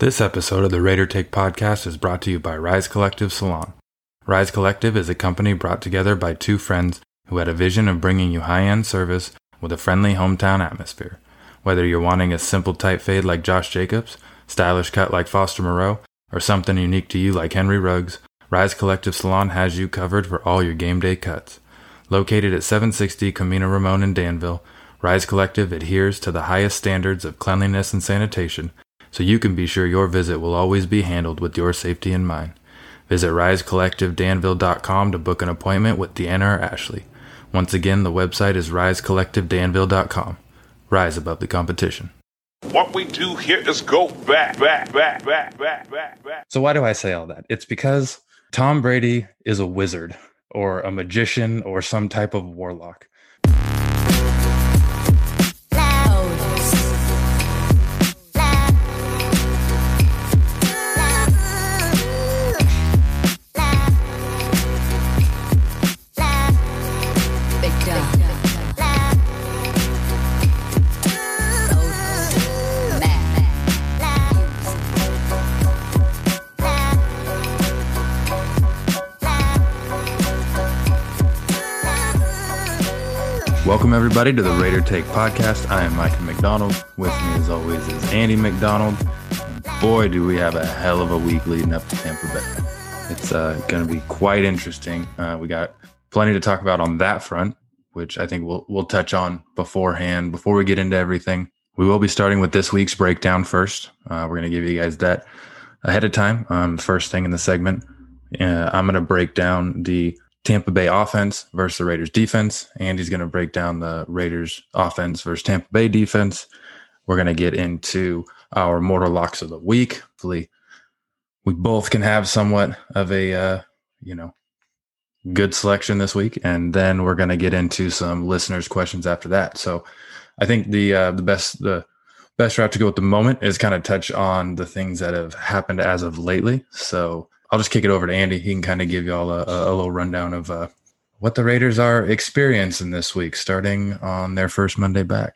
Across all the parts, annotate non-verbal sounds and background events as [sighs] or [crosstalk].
This episode of the Raider Take podcast is brought to you by Rise Collective Salon. Rise Collective is a company brought together by two friends who had a vision of bringing you high end service with a friendly hometown atmosphere. Whether you're wanting a simple tight fade like Josh Jacobs, stylish cut like Foster Moreau, or something unique to you like Henry Ruggs, Rise Collective Salon has you covered for all your game day cuts. Located at 760 Camino Ramon in Danville, Rise Collective adheres to the highest standards of cleanliness and sanitation so you can be sure your visit will always be handled with your safety in mind. Visit risecollectivedanville.com to book an appointment with Deanna or Ashley. Once again, the website is risecollectivedanville.com. Rise above the competition. What we do here is go back, back, back, back, back, back, back. So, why do I say all that? It's because Tom Brady is a wizard or a magician or some type of warlock. Welcome, everybody, to the Raider Take podcast. I am Mike McDonald. With me, as always, is Andy McDonald. Boy, do we have a hell of a week leading up to Tampa Bay. It's uh, going to be quite interesting. Uh, we got plenty to talk about on that front, which I think we'll we'll touch on beforehand before we get into everything. We will be starting with this week's breakdown first. Uh, we're going to give you guys that ahead of time. Um, first thing in the segment, uh, I'm going to break down the Tampa Bay offense versus the Raiders defense. Andy's going to break down the Raiders offense versus Tampa Bay defense. We're going to get into our mortal locks of the week. Hopefully, we both can have somewhat of a, uh, you know, good selection this week, and then we're going to get into some listeners' questions after that. So, I think the uh, the best the best route to go at the moment is kind of touch on the things that have happened as of lately. So I'll just kick it over to Andy. He can kind of give you all a, a little rundown of uh, what the Raiders are experiencing this week, starting on their first Monday back.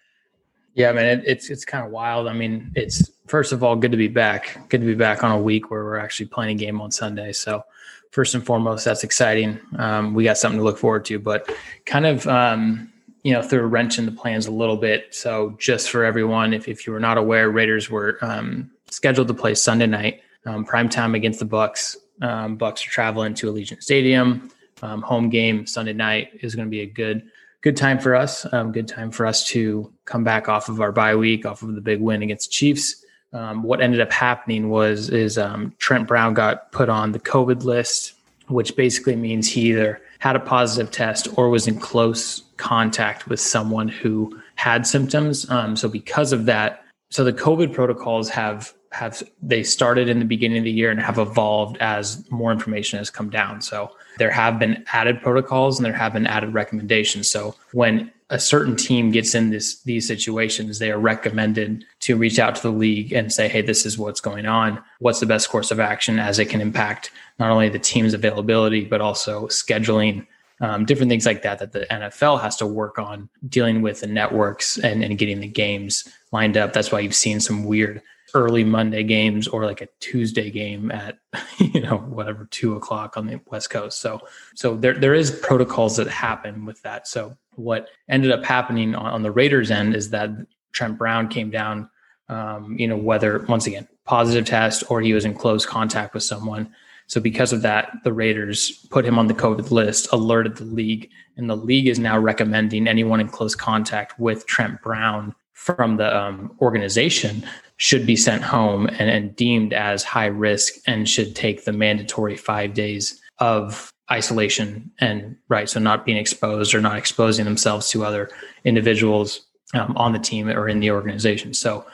Yeah, I mean it, it's it's kind of wild. I mean, it's first of all good to be back. Good to be back on a week where we're actually playing a game on Sunday. So first and foremost, that's exciting. Um, we got something to look forward to, but kind of um, you know threw a wrench in the plans a little bit. So just for everyone, if if you were not aware, Raiders were um, scheduled to play Sunday night, um, prime time against the Bucks. Um, Bucks are traveling to Allegiant Stadium. Um, home game Sunday night is going to be a good good time for us. Um, good time for us to come back off of our bye week, off of the big win against the Chiefs. Um, what ended up happening was is um, Trent Brown got put on the COVID list, which basically means he either had a positive test or was in close contact with someone who had symptoms. So because of that, so the COVID protocols have have they started in the beginning of the year and have evolved as more information has come down. So there have been added protocols and there have been added recommendations. So when a certain team gets in this these situations, they are recommended to reach out to the league and say, "Hey, this is what's going on. What's the best course of action?" As it can impact not only the team's availability but also scheduling, um, different things like that that the NFL has to work on dealing with the networks and, and getting the games lined up. That's why you've seen some weird early Monday games or like a Tuesday game at [laughs] you know whatever two o'clock on the West Coast. So so there there is protocols that happen with that. So what ended up happening on, on the Raiders end is that Trent Brown came down. Um, you know whether once again positive test or he was in close contact with someone. So because of that, the Raiders put him on the COVID list, alerted the league, and the league is now recommending anyone in close contact with Trent Brown from the um, organization should be sent home and, and deemed as high risk and should take the mandatory five days of isolation and right so not being exposed or not exposing themselves to other individuals um, on the team or in the organization. So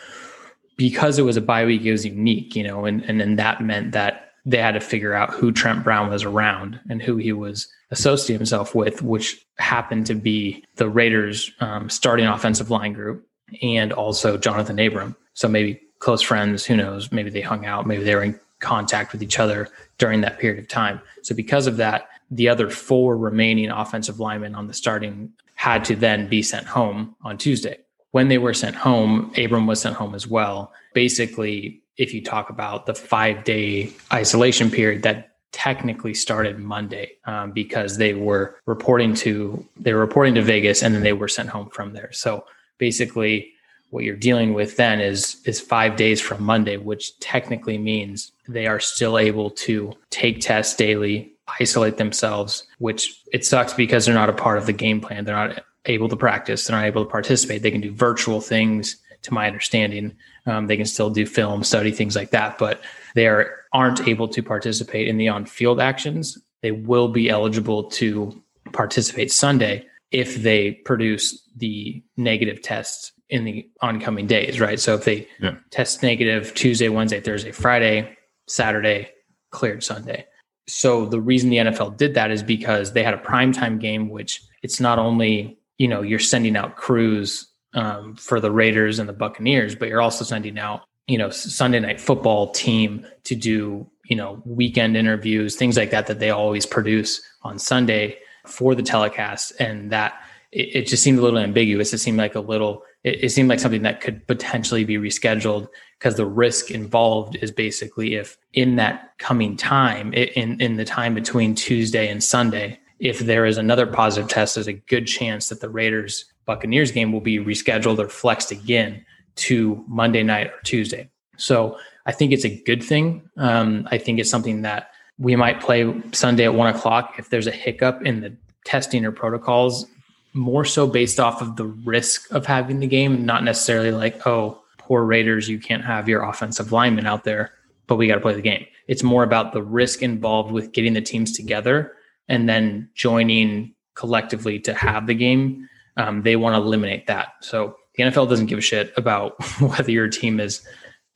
because it was a bye week it was unique you know and and then that meant that they had to figure out who trent brown was around and who he was associating himself with which happened to be the raiders um, starting offensive line group and also Jonathan Abram. So maybe close friends, who knows? Maybe they hung out, maybe they were in contact with each other during that period of time. So because of that, the other four remaining offensive linemen on the starting had to then be sent home on Tuesday. When they were sent home, Abram was sent home as well. Basically, if you talk about the five day isolation period that technically started Monday um, because they were reporting to they were reporting to Vegas and then they were sent home from there. So basically, what you're dealing with then is is five days from Monday, which technically means they are still able to take tests daily, isolate themselves. Which it sucks because they're not a part of the game plan. They're not able to practice. They're not able to participate. They can do virtual things, to my understanding. Um, they can still do film study things like that, but they are, aren't able to participate in the on-field actions. They will be eligible to participate Sunday if they produce the negative tests in the oncoming days, right? So if they yeah. test negative Tuesday, Wednesday, Thursday, Friday, Saturday, cleared Sunday. So the reason the NFL did that is because they had a primetime game, which it's not only, you know, you're sending out crews um, for the Raiders and the Buccaneers, but you're also sending out, you know, Sunday night football team to do, you know, weekend interviews, things like that, that they always produce on Sunday for the telecast. And that it, it just seemed a little ambiguous. It seemed like a little, it, it seemed like something that could potentially be rescheduled because the risk involved is basically if in that coming time, in, in the time between Tuesday and Sunday, if there is another positive test, there's a good chance that the Raiders Buccaneers game will be rescheduled or flexed again to Monday night or Tuesday. So I think it's a good thing. Um, I think it's something that we might play Sunday at one o'clock if there's a hiccup in the testing or protocols, more so based off of the risk of having the game, not necessarily like, oh, poor Raiders, you can't have your offensive lineman out there, but we got to play the game. It's more about the risk involved with getting the teams together and then joining collectively to have the game um, they want to eliminate that. So the NFL doesn't give a shit about [laughs] whether your team is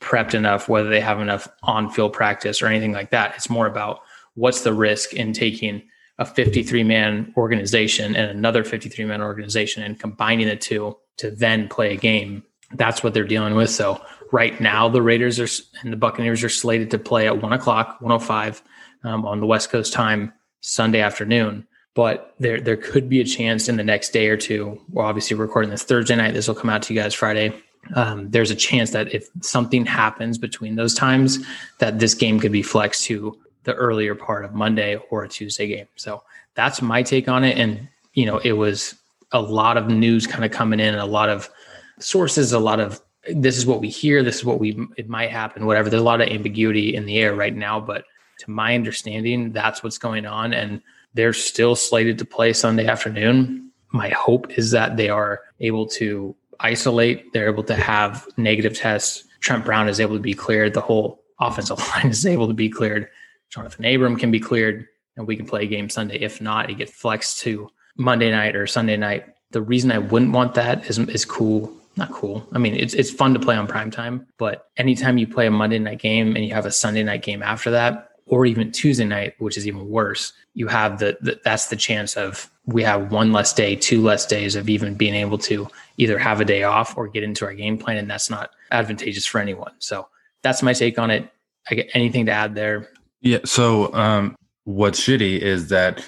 prepped enough, whether they have enough on field practice or anything like that. It's more about what's the risk in taking a 53 man organization and another 53 man organization and combining the two to then play a game. That's what they're dealing with. So right now, the Raiders are and the Buccaneers are slated to play at one o'clock, 105 um, on the West Coast time Sunday afternoon but there there could be a chance in the next day or two. We're obviously recording this Thursday night. This will come out to you guys Friday. Um, there's a chance that if something happens between those times, that this game could be flexed to the earlier part of Monday or a Tuesday game. So that's my take on it. And you know, it was a lot of news kind of coming in, a lot of sources, a lot of this is what we hear, this is what we it might happen, whatever. There's a lot of ambiguity in the air right now, but to my understanding, that's what's going on. And they're still slated to play Sunday afternoon. My hope is that they are able to isolate, they're able to have negative tests. Trent Brown is able to be cleared. The whole offensive [laughs] line is able to be cleared. Jonathan Abram can be cleared, and we can play a game Sunday. If not, it gets flexed to Monday night or Sunday night. The reason I wouldn't want that is is cool. Not cool. I mean, it's it's fun to play on prime time, but anytime you play a Monday night game and you have a Sunday night game after that, or even Tuesday night, which is even worse, you have the, the, that's the chance of we have one less day, two less days of even being able to either have a day off or get into our game plan, and that's not advantageous for anyone. So that's my take on it. I get anything to add there? Yeah. So um, what's shitty is that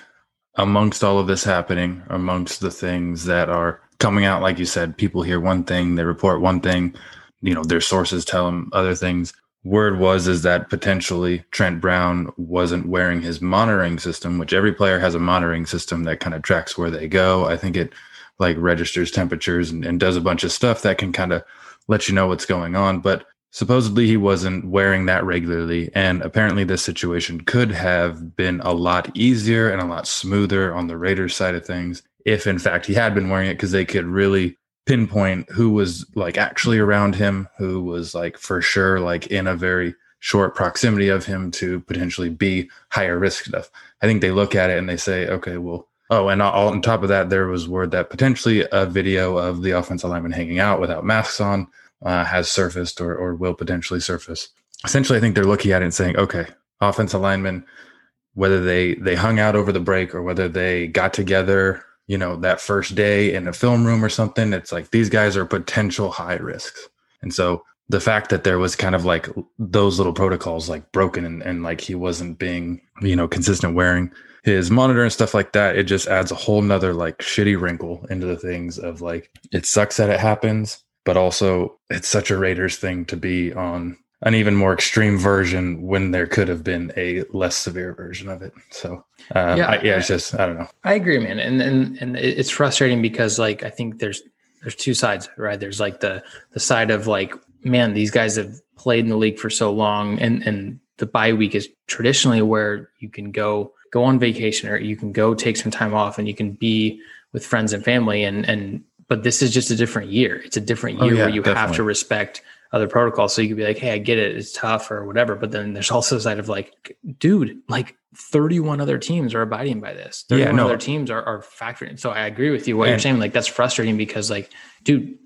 amongst all of this happening, amongst the things that are coming out, like you said, people hear one thing, they report one thing, you know, their sources tell them other things word was is that potentially Trent Brown wasn't wearing his monitoring system, which every player has a monitoring system that kind of tracks where they go. I think it like registers temperatures and, and does a bunch of stuff that can kind of let you know what's going on. But supposedly he wasn't wearing that regularly. And apparently this situation could have been a lot easier and a lot smoother on the Raiders side of things if in fact he had been wearing it because they could really pinpoint who was like actually around him, who was like for sure like in a very short proximity of him to potentially be higher risk stuff. I think they look at it and they say, okay, well, oh, and all on top of that, there was word that potentially a video of the offensive lineman hanging out without masks on uh, has surfaced or, or will potentially surface. Essentially, I think they're looking at it and saying, okay, offensive lineman, whether they they hung out over the break or whether they got together you know, that first day in a film room or something, it's like these guys are potential high risks. And so the fact that there was kind of like those little protocols like broken and, and like he wasn't being, you know, consistent wearing his monitor and stuff like that, it just adds a whole nother like shitty wrinkle into the things of like it sucks that it happens, but also it's such a Raiders thing to be on an even more extreme version when there could have been a less severe version of it. So uh, yeah, I, yeah, it's just I don't know. I agree, man, and and and it's frustrating because like I think there's there's two sides, right? There's like the the side of like, man, these guys have played in the league for so long, and and the bye week is traditionally where you can go go on vacation or you can go take some time off and you can be with friends and family and and but this is just a different year. It's a different oh, year oh, yeah, where you definitely. have to respect other protocols. So you could be like, hey, I get it, it's tough or whatever. But then there's also a side of like, dude, like 31 other teams are abiding by this. 31 yeah, no. other teams are, are factoring. So I agree with you. What and, you're saying, like that's frustrating because like, dude,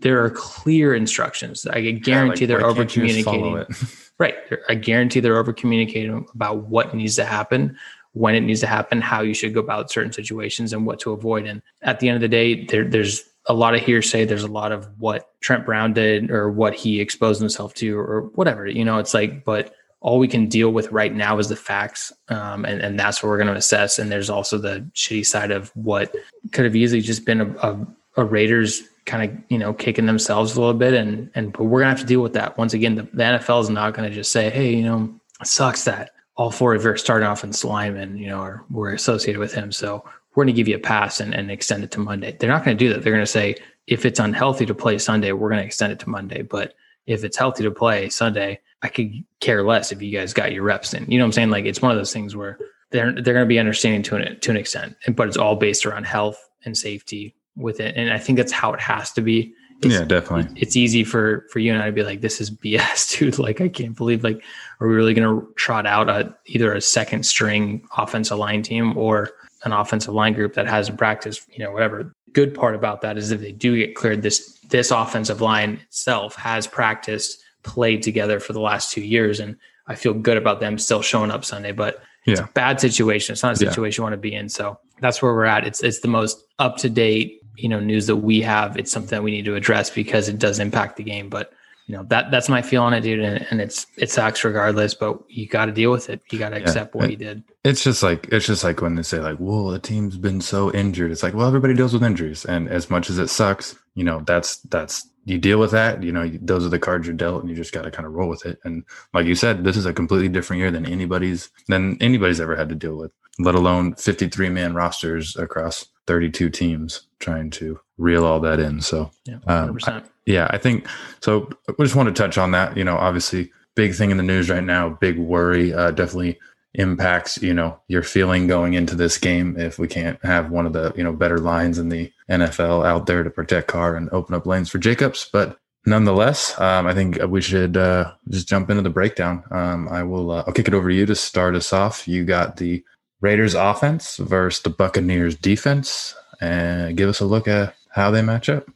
there are clear instructions. I guarantee yeah, like, they're over communicating. [laughs] right. I guarantee they're over communicating about what needs to happen, when it needs to happen, how you should go about certain situations and what to avoid. And at the end of the day, there, there's a lot of hearsay. There's a lot of what Trent Brown did or what he exposed himself to or whatever. You know, it's like, but all we can deal with right now is the facts, um, and and that's what we're going to assess. And there's also the shitty side of what could have easily just been a, a, a Raiders kind of you know kicking themselves a little bit, and and but we're gonna have to deal with that. Once again, the, the NFL is not going to just say, hey, you know, it sucks that all four of your starting off in offense linemen, you know, are were associated with him. So we're going to give you a pass and, and extend it to Monday. They're not going to do that. They're going to say, if it's unhealthy to play Sunday, we're going to extend it to Monday. But if it's healthy to play Sunday, I could care less if you guys got your reps in. You know what I'm saying? Like it's one of those things where they're they're going to be understanding to an to an extent, but it's all based around health and safety with it. And I think that's how it has to be. It's, yeah, definitely. It's easy for for you and I to be like, "This is BS, [laughs] dude." Like, I can't believe like, are we really going to trot out a either a second string offensive line team or an offensive line group that hasn't practiced, you know, whatever. Good part about that is if they do get cleared, this this offensive line itself has practiced, played together for the last two years, and I feel good about them still showing up Sunday. But it's yeah. a bad situation. It's not a situation yeah. you want to be in. So that's where we're at. It's it's the most up to date, you know, news that we have. It's something that we need to address because it does impact the game. But you know that that's my feel on it, dude. And, and it's it sucks regardless, but you got to deal with it. You got to accept what you did. It's just like it's just like when they say like, "Well, the team's been so injured." It's like, well, everybody deals with injuries, and as much as it sucks, you know, that's that's you deal with that. You know, those are the cards you're dealt, and you just got to kind of roll with it. And like you said, this is a completely different year than anybody's than anybody's ever had to deal with. Let alone 53 man rosters across 32 teams trying to reel all that in. So, yeah, um, I, yeah, I think so. I just want to touch on that. You know, obviously, big thing in the news right now, big worry, uh, definitely impacts you know your feeling going into this game if we can't have one of the you know better lines in the NFL out there to protect Carr and open up lanes for Jacobs. But nonetheless, um, I think we should uh, just jump into the breakdown. Um, I will. Uh, I'll kick it over to you to start us off. You got the Raiders offense versus the Buccaneers defense, and give us a look at how they match up.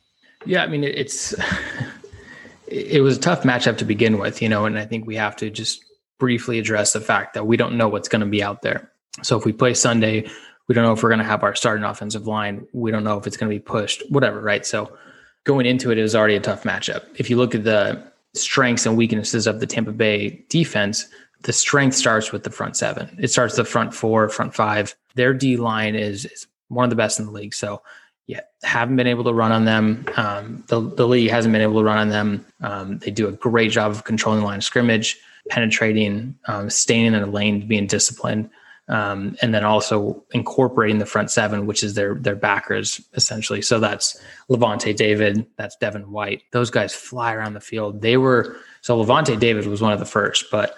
Yeah, I mean it's [laughs] it was a tough matchup to begin with, you know, and I think we have to just briefly address the fact that we don't know what's going to be out there. So if we play Sunday, we don't know if we're going to have our starting offensive line. We don't know if it's going to be pushed, whatever, right? So going into it, it was already a tough matchup. If you look at the strengths and weaknesses of the Tampa Bay defense, the strength starts with the front seven. It starts the front four, front five. Their D line is, is one of the best in the league. So yeah, haven't been able to run on them. Um, the, the league hasn't been able to run on them. Um, they do a great job of controlling the line of scrimmage, penetrating, um, staying in a lane, being disciplined, um, and then also incorporating the front seven, which is their their backers essentially. So that's Lavonte David, that's Devin White. Those guys fly around the field. They were so Lavonte David was one of the first, but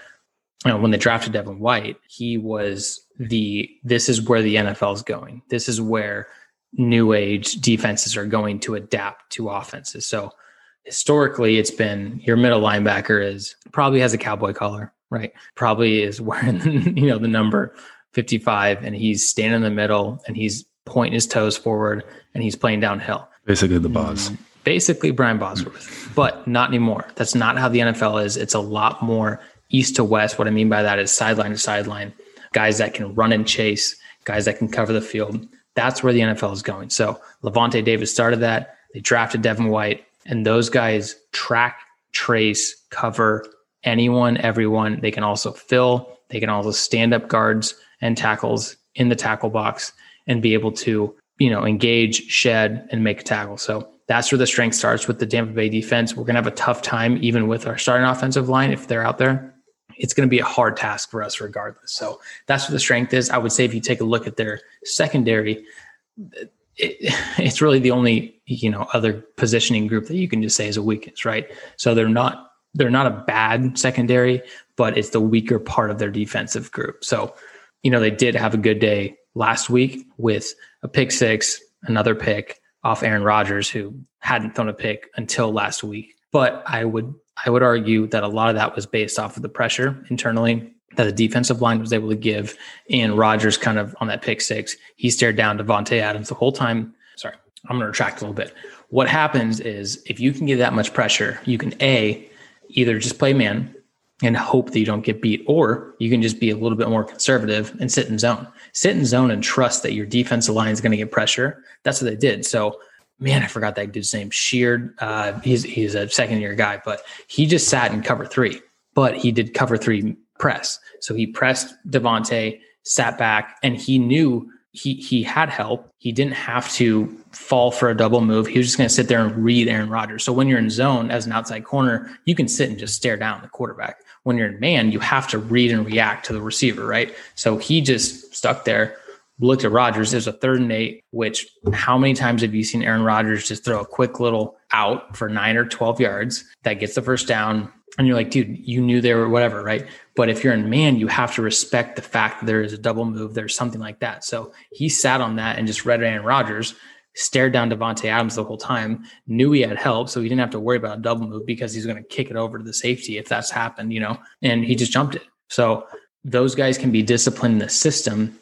you know, when they drafted Devin White, he was the this is where the NFL is going. This is where new age defenses are going to adapt to offenses. So historically, it's been your middle linebacker is probably has a cowboy collar, right? Probably is [laughs] wearing you know the number 55, and he's standing in the middle and he's pointing his toes forward and he's playing downhill. Basically, the boss. Mm, basically, Brian Bosworth, but not anymore. That's not how the NFL is. It's a lot more east to west. What I mean by that is sideline to sideline, guys that can run and chase, guys that can cover the field. That's where the NFL is going. So Lavonte David started that. They drafted Devin White, and those guys track, trace, cover anyone, everyone. They can also fill. They can also stand up guards and tackles in the tackle box and be able to, you know, engage, shed, and make a tackle. So that's where the strength starts with the Tampa Bay defense. We're going to have a tough time, even with our starting offensive line, if they're out there. It's going to be a hard task for us, regardless. So that's what the strength is. I would say if you take a look at their secondary, it, [laughs] it's really the only you know other positioning group that you can just say is a weakness, right? So they're not they're not a bad secondary, but it's the weaker part of their defensive group. So you know they did have a good day last week with a pick six, another pick off Aaron Rodgers, who hadn't thrown a pick until last week. But I would I would argue that a lot of that was based off of the pressure internally that the defensive line was able to give. And Rodgers kind of on that pick six, he stared down Davante Adams the whole time. Sorry, I'm gonna retract a little bit. What happens is if you can give that much pressure, you can A, either just play man and hope that you don't get beat, or you can just be a little bit more conservative and sit in zone. Sit in zone and trust that your defensive line is going to get pressure. That's what they did. So, man, I forgot that dude's name. Sheard. Uh, he's he's a second year guy, but he just sat in cover three. But he did cover three press. So he pressed Davante, sat back, and he knew he he had help. He didn't have to fall for a double move. He was just going to sit there and read Aaron Rodgers. So when you're in zone as an outside corner, you can sit and just stare down the quarterback. When you're in man, you have to read and react to the receiver, right? So he just stuck there, looked at Rodgers. There's a third and eight, which how many times have you seen Aaron Rodgers just throw a quick little out for nine or 12 yards that gets the first down? And you're like, dude, you knew they were whatever, right? But if you're in man, you have to respect the fact that there is a double move, there's something like that. So he sat on that and just read Aaron Rodgers, stared down Davante Adams the whole time, knew he had help, so he didn't have to worry about a double move because he's going to kick it over to the safety if that's happened, you know, and he just jumped it. So those guys can be disciplined in the system.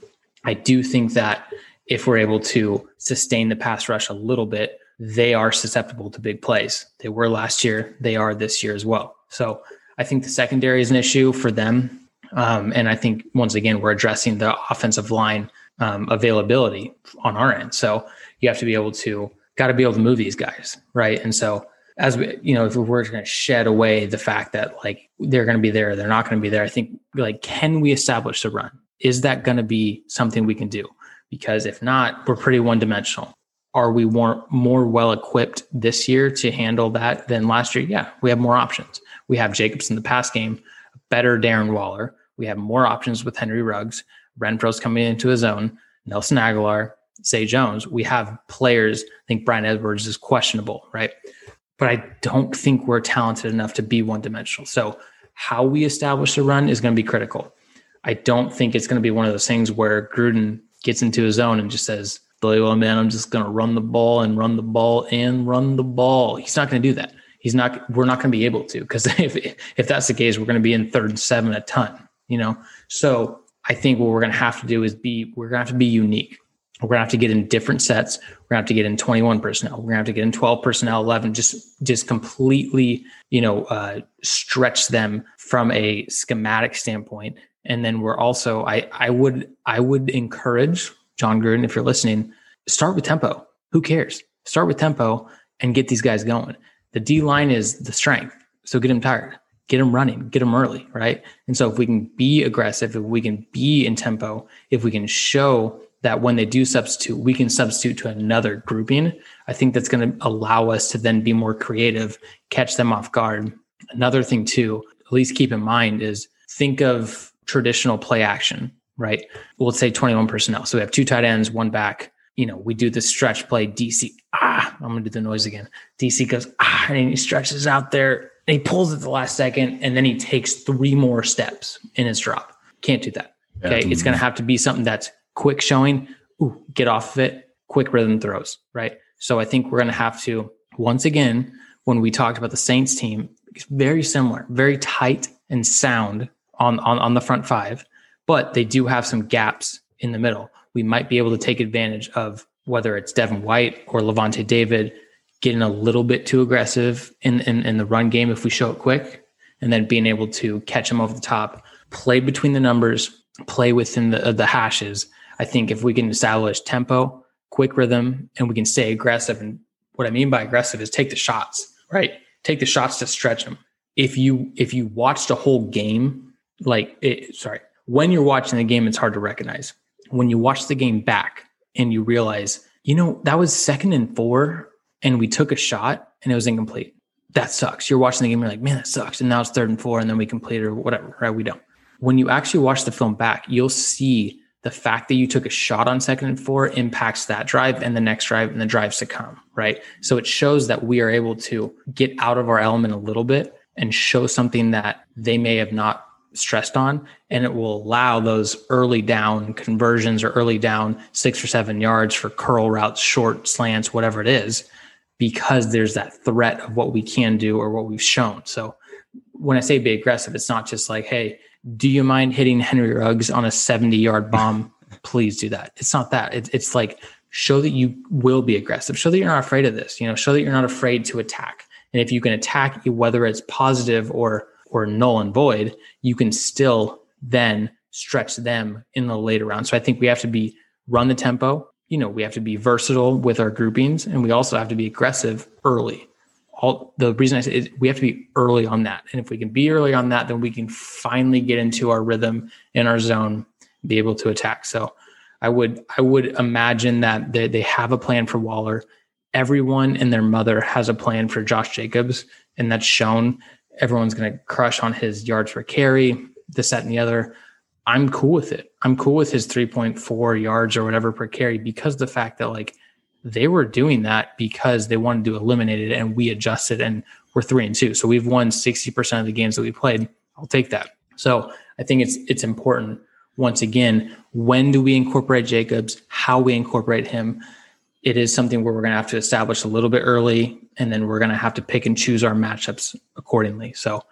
I do think that if we're able to sustain the pass rush a little bit, they are susceptible to big plays. They were last year, they are this year as well. So I think the secondary is an issue for them. Um, and I think once again, we're addressing the offensive line um, availability on our end. So you have to be able to, got to be able to move these guys. Right. And so as we, you know, if we're going to shed away the fact that like they're going to be there, they're not going to be there, I think like, can we establish the run? Is that going to be something we can do? Because if not, we're pretty one dimensional are we more more well equipped this year to handle that than last year? Yeah, we have more options. We have Jacobs in the pass game, better Darren Waller. We have more options with Henry Ruggs. Renfrow's coming into his own. Nelson Agholor, Zay Jones. We have players. I think Bryan Edwards is questionable, right? But I don't think we're talented enough to be one dimensional. So how we establish the run is going to be critical. I don't think it's going to be one of those things where Gruden gets into his zone and just says, well, man, I'm just going to run the ball and run the ball and run the ball. He's not going to do that. He's not. We're not going to be able to because [laughs] if if that's the case, we're going to be in third and seven a ton. You know. So I think what we're going to have to do is be. We're going to have to be unique. We're going to have to get in different sets. We're going to have to get in 21 personnel. We're going to have to get in 12 personnel, 11. Just just completely, you know, uh, stretch them from a schematic standpoint. And then we're also. I I would I would encourage John Gruden, if you're listening, start with tempo. Who cares? Start with tempo and get these guys going. The D line is the strength. So get them tired, get them running, get them early, right? And so if we can be aggressive, if we can be in tempo, if we can show that when they do substitute, we can substitute to another grouping, I think that's going to allow us to then be more creative, catch them off guard. Another thing, too, at least keep in mind is think of traditional play action right? Well, say 21 personnel. So we have two tight ends, one back. You know, we do the stretch play. DC, ah, I'm going to do the noise again. DC goes, ah, and he stretches out there and he pulls at the last second and then he takes three more steps in his drop. Can't do that. Okay. Yeah. It's going to have to be something that's quick showing. Ooh, get off of it. Quick rhythm throws, right? So I think we're going to have to, once again, when we talked about the Saints team, it's very similar, very tight and sound on, on, on the front five but they do have some gaps in the middle. We might be able to take advantage of whether it's Devin White or Lavonte David getting a little bit too aggressive in, in, in the run game if we show it quick, and then being able to catch them over the top, play between the numbers, play within the, the hashes. I think if we can establish tempo, quick rhythm, and we can stay aggressive, and what I mean by aggressive is take the shots, right? Take the shots to stretch them. If you if you watched a whole game, like it, sorry, when you're watching the game, it's hard to recognize. When you watch the game back and you realize, you know, that was second and four and we took a shot and it was incomplete. That sucks. You're watching the game, you're like, man, that sucks. And now it's third and four, and then we complete or whatever, right? We don't. When you actually watch the film back, you'll see the fact that you took a shot on second and four impacts that drive and the next drive and the drives to come, right? So it shows that we are able to get out of our element a little bit and show something that they may have not stressed on. And it will allow those early down conversions or early down six or seven yards for curl routes, short slants, whatever it is, because there's that threat of what we can do or what we've shown. So when I say be aggressive, it's not just like, hey, do you mind hitting Henry Ruggs on a 70 yard bomb? [laughs] Please do that. It's not that. It's, it's like show that you will be aggressive. Show that you're not afraid of this. You know, show that you're not afraid to attack. And if you can attack, whether it's positive or or null and void, you can still then stretch them in the later round. So I think we have to be run the tempo. You know, we have to be versatile with our groupings, and we also have to be aggressive early all the reason I say is we have to be early on that. And if we can be early on that, then we can finally get into our rhythm in our zone, be able to attack. So I would I would imagine that they, they have a plan for Waller. Everyone and their mother has a plan for Josh Jacobs, and that's shown. Everyone's going to crush on his yards per carry, this, that, and the other. I'm cool with it. I'm cool with his 3.4 yards or whatever per carry because the fact that like they were doing that because they wanted to eliminate it and we adjusted and we're three and two. So we've won 60% of the games that we played. I'll take that. So I think it's it's important once again, when do we incorporate Jacobs, how we incorporate him. It is something where we're going to have to establish a little bit early and then we're going to have to pick and choose our matchups accordingly. So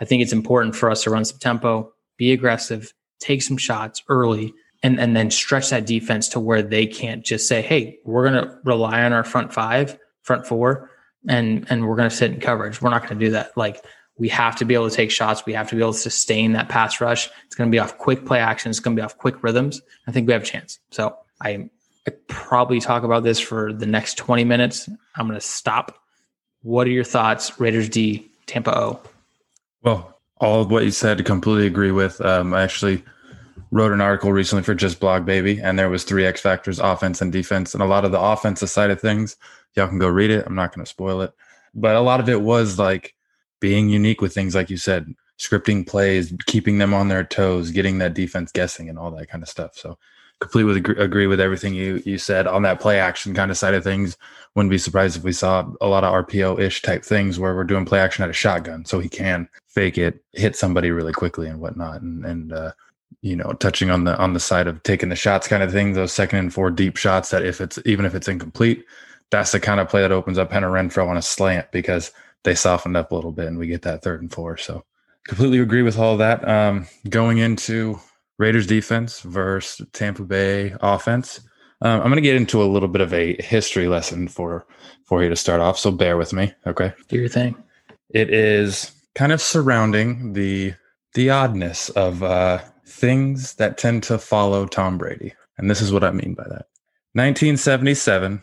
I think it's important for us to run some tempo, be aggressive, take some shots early and and then stretch that defense to where they can't just say, "Hey, we're going to rely on our front five, front four, and and we're going to sit in coverage." We're not going to do that. Like we have to be able to take shots. We have to be able to sustain that pass rush. It's going to be off quick play action. It's going to be off quick rhythms. I think we have a chance. So I, I probably talk about this for the next 20 minutes. I'm going to stop. What are your thoughts, Raiders D, Tampa O? Well, all of what you said, I completely agree with. Um, I actually wrote an article recently for Just Blog Baby, and there was three X factors: offense and defense, and a lot of the offensive side of things. Y'all can go read it. I'm not going to spoil it, but a lot of it was like being unique with things like you said, scripting plays, keeping them on their toes, getting that defense guessing, and all that kind of stuff. So, completely agree, agree with everything you you said on that play action kind of side of things. Wouldn't be surprised if we saw a lot of RPO ish type things where we're doing play action at a shotgun, so he can fake it, hit somebody really quickly, and whatnot, and and uh, you know, touching on the on the side of taking the shots kind of thing, those second and four deep shots that if it's even if it's incomplete, that's the kind of play that opens up Hunter Renfrow on a slant because they softened up a little bit and we get that third and four. So completely agree with all that. Um, going into Raiders defense versus Tampa Bay offense. Um, I'm going to get into a little bit of a history lesson for for you to start off. So bear with me, okay? Do your thing. It is kind of surrounding the the oddness of uh, things that tend to follow Tom Brady. And this is what I mean by that. 1977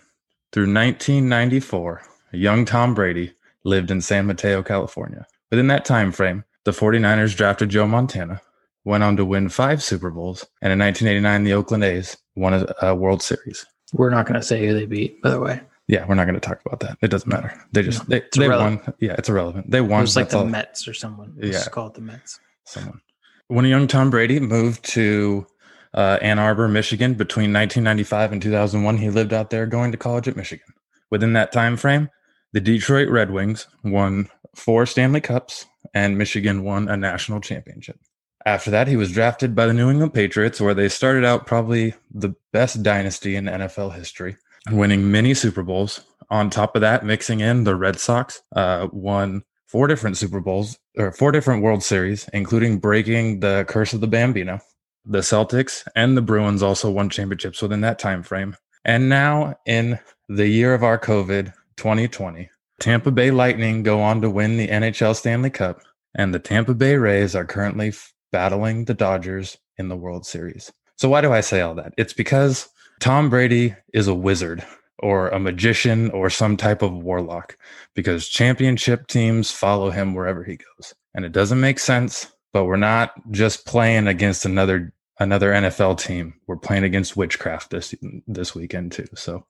through 1994, young Tom Brady lived in San Mateo, California. Within that time frame, the 49ers drafted Joe Montana, went on to win five Super Bowls, and in 1989, the Oakland A's won a, a World Series. We're not going to say who they beat, by the way. Yeah, we're not going to talk about that. It doesn't matter. They just no, they, they won. Yeah, it's irrelevant. They won. It was like the all. Mets or someone. Let's yeah, call it the Mets. Someone when a young Tom Brady moved to uh, Ann Arbor, Michigan, between 1995 and 2001, he lived out there going to college at Michigan. Within that time frame, the Detroit Red Wings won four Stanley Cups, and Michigan won a national championship. After that, he was drafted by the New England Patriots, where they started out probably the best dynasty in NFL history, winning many Super Bowls. On top of that, mixing in the Red Sox, uh, won four different Super Bowls or four different World Series, including breaking the curse of the Bambino. The Celtics and the Bruins also won championships within that time frame. And now in the year of our COVID 2020, Tampa Bay Lightning go on to win the NHL Stanley Cup, and the Tampa Bay Rays are currently battling the Dodgers in the World Series. So why do I say all that? It's because Tom Brady is a wizard or a magician or some type of warlock because championship teams follow him wherever he goes. And it doesn't make sense, but we're not just playing against another another NFL team. We're playing against witchcraft this this weekend too. So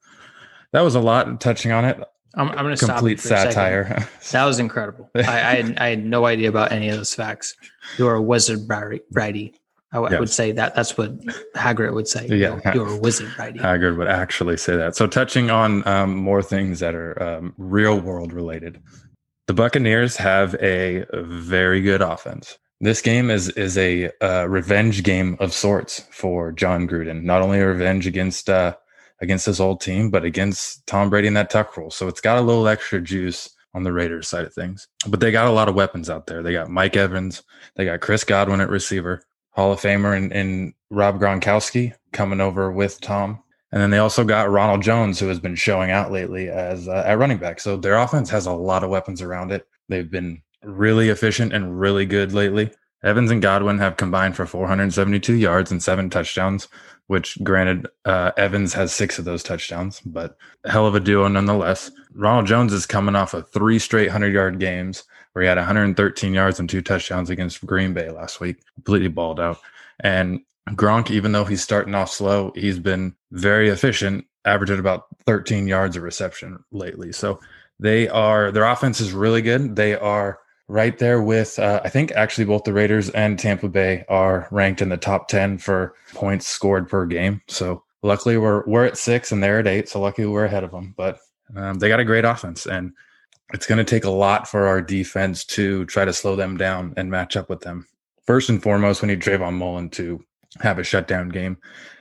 that was a lot touching on it. I'm, I'm going to stop. Complete you for a second. satire. [laughs] That was incredible. I, I, had, I had no idea about any of those facts. You're a wizard, Brady. I, w- I would say that. That's what Hagrid would say. Yeah. You're, you're a wizard, Brady. Hagrid would actually say that. So, touching on um, more things that are um, real world related, the Buccaneers have a very good offense. This game is is a uh, revenge game of sorts for John Gruden. Not only a revenge against uh, against this old team, but against Tom Brady and that tuck rule. So it's got a little extra juice on the Raiders side of things. But they got a lot of weapons out there. They got Mike Evans, they got Chris Godwin at receiver, Hall of Famer and, and Rob Gronkowski coming over with Tom. And then they also got Ronald Jones, who has been showing out lately as uh, at running back. So their offense has a lot of weapons around it. They've been really efficient and really good lately. Evans and Godwin have combined for 472 yards and seven touchdowns, which granted, uh, Evans has six of those touchdowns, but hell of a duo nonetheless. Ronald Jones is coming off of three straight 100 yard games where he had 113 yards and two touchdowns against Green Bay last week, completely balled out. And Gronk, even though he's starting off slow, he's been very efficient, averaging about 13 yards of reception lately. So they are, their offense is really good. They are right there with, uh, I think actually both the Raiders and Tampa Bay are ranked in the top 10 for points scored per game. So luckily we're, we're at six and they're at eight. So luckily we're ahead of them, but um, they got a great offense and it's going to take a lot for our defense to try to slow them down and match up with them. First and foremost, we need Trayvon Mullen to have a shutdown game.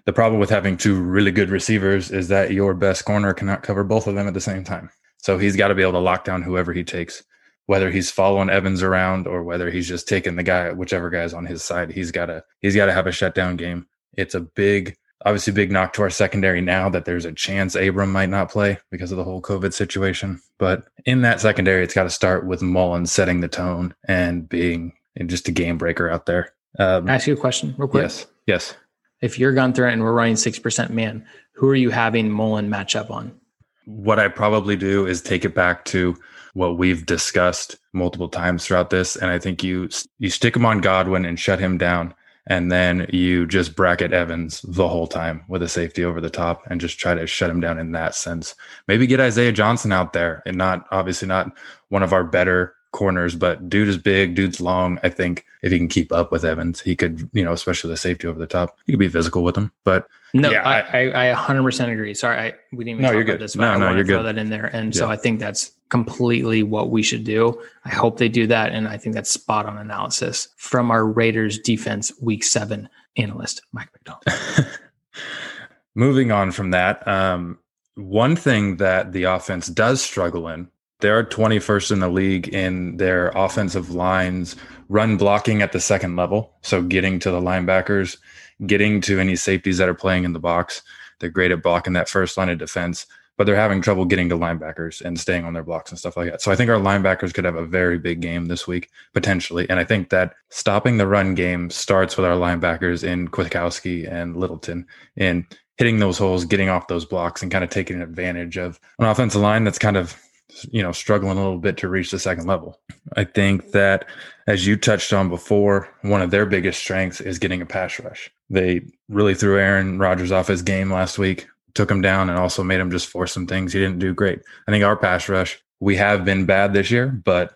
The problem with having two really good receivers is that your best corner cannot cover both of them at the same time. So he's got to be able to lock down whoever he takes, whether he's following Evans around or whether he's just taking the guy, whichever guy's on his side. He's got to he's got to have a shutdown game. It's a big, obviously big knock to our secondary now that there's a chance Abram might not play because of the whole COVID situation. But in that secondary, it's got to start with Mullen setting the tone and being just a game breaker out there. Um, I ask you a question real quick? yes, yes. If you're Guenther and we're running 6% man, who are you having Mullen match up on? what I probably do is take it back to what we've discussed multiple times throughout this, and I think you you stick him on Godwin and shut him down, and then you just bracket Evans the whole time with a safety over the top, and just try to shut him down in that sense. Maybe get Isaiah Johnson out there, and not obviously not one of our better corners, but dude is big, dude's long. I think if he can keep up with Evans, he could, you know, especially the safety over the top, he could be physical with him. But No, Yeah, I, I, I 100% agree. Sorry, I, we didn't even No, talk you're about good. this, but No, I no, want you're to throw good. that in there. And so I think that's completely what we should do. I hope they do that. And I think that's spot on analysis from our Raiders defense week seven analyst, Mike McDonald. [laughs] Moving on from that, um, one thing that the offense does struggle in, they are 21st in the league in their offensive lines run blocking at the second level. So getting to the linebackers, getting to any safeties that are playing in the box. They're great at blocking that first line of defense, but they're having trouble getting to linebackers and staying on their blocks and stuff like that. So I think our linebackers could have a very big game this week, potentially. And I think that stopping the run game starts with our linebackers in Kwiatkoski and Littleton in hitting those holes, getting off those blocks, and kind of taking advantage of an offensive line that's kind of you know struggling a little bit to reach the second level. I think that as you touched on before, one of their biggest strengths is getting a pass rush. They really threw Aaron Rodgers off his game last week, took him down, and also made him just force some things he didn't do great. I think our pass rush, we have been bad this year, but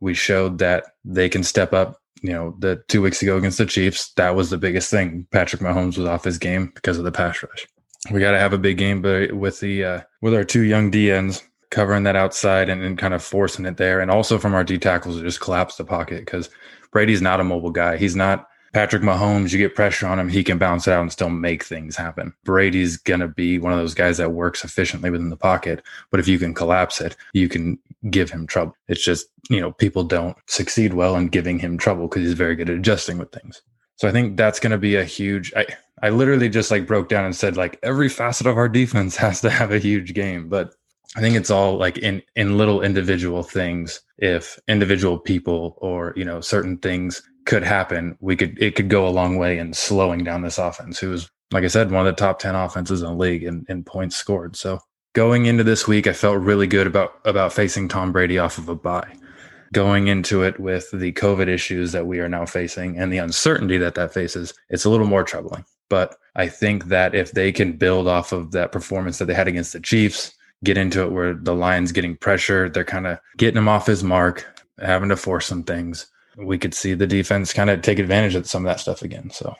we showed that they can step up. You know, the two weeks ago against the Chiefs, that was the biggest thing. Patrick Mahomes was off his game because of the pass rush. We got to have a big game, but with the uh, with our two young DNs covering that outside and, and kind of forcing it there, and also from our D tackles to just collapse the pocket because Brady's not a mobile guy. He's not Patrick Mahomes. You get pressure on him, he can bounce it out and still make things happen. Brady's gonna be one of those guys that works efficiently within the pocket, but if you can collapse it, you can give him trouble. It's just you know people don't succeed well in giving him trouble because he's very good at adjusting with things. So I think that's going to be a huge. I I literally just like broke down and said like every facet of our defense [laughs] has to have a huge game, but I think it's all like in in little individual things. If individual people or you know certain things could happen, we could it could go a long way in slowing down this offense. Who was like I said, one of the top ten offenses in the league in, in points scored. So going into this week, I felt really good about about facing Tom Brady off of a bye. Going into it with the COVID issues that we are now facing and the uncertainty that that faces, it's a little more troubling. But I think that if they can build off of that performance that they had against the Chiefs, get into it where the Lions getting pressure. They're kind of getting him off his mark, having to force some things. We could see the defense kind of take advantage of some of that stuff again. So,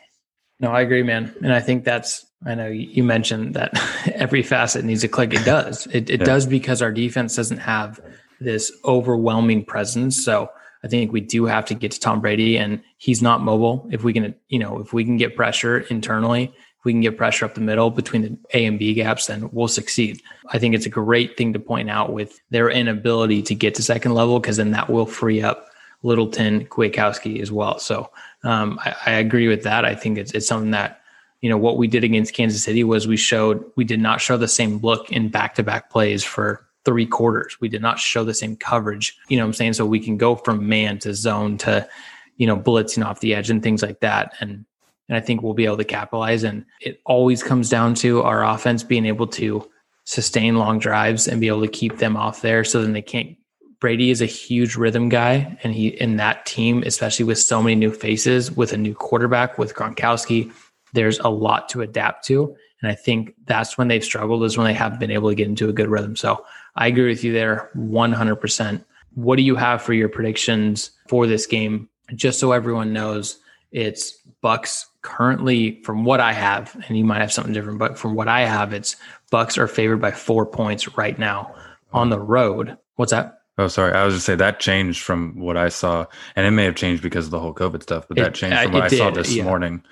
no, I agree, man. And I think that's, I know you mentioned that [laughs] every facet needs a click. It does. It, it yeah. does because our defense doesn't have this overwhelming presence. So, I think we do have to get to Tom Brady, and he's not mobile. If we can, you know, if we can get pressure internally, if we can get pressure up the middle between the A and B gaps, then we'll succeed. I think it's a great thing to point out with their inability to get to second level, because then that will free up Littleton, Kwiatkoski as well. So um, I, I agree with that. I think it's it's something that you know what we did against Kansas City was we showed we did not show the same look in back to back plays for three quarters. We did not show the same coverage. You know I'm saying? So we can go from man to zone to, you know, blitzing off the edge and things like that. And and I think we'll be able to capitalize. And it always comes down to our offense being able to sustain long drives and be able to keep them off there so then they can't Brady is a huge rhythm guy, and he in that team, especially with so many new faces, with a new quarterback, with Gronkowski, there's a lot to adapt to. And I think that's when they've struggled is when they haven't been able to get into a good rhythm. So I agree with you there 100%. What do you have for your predictions for this game? Just so everyone knows, it's Bucks currently from what I have, and you might have something different, but from what I have, it's Bucks are favored by four points right now on the road. What's that? Oh, sorry. I was just say that changed from what I saw, and it may have changed because of the whole COVID stuff. But that changed from what I did, saw this yeah. morning.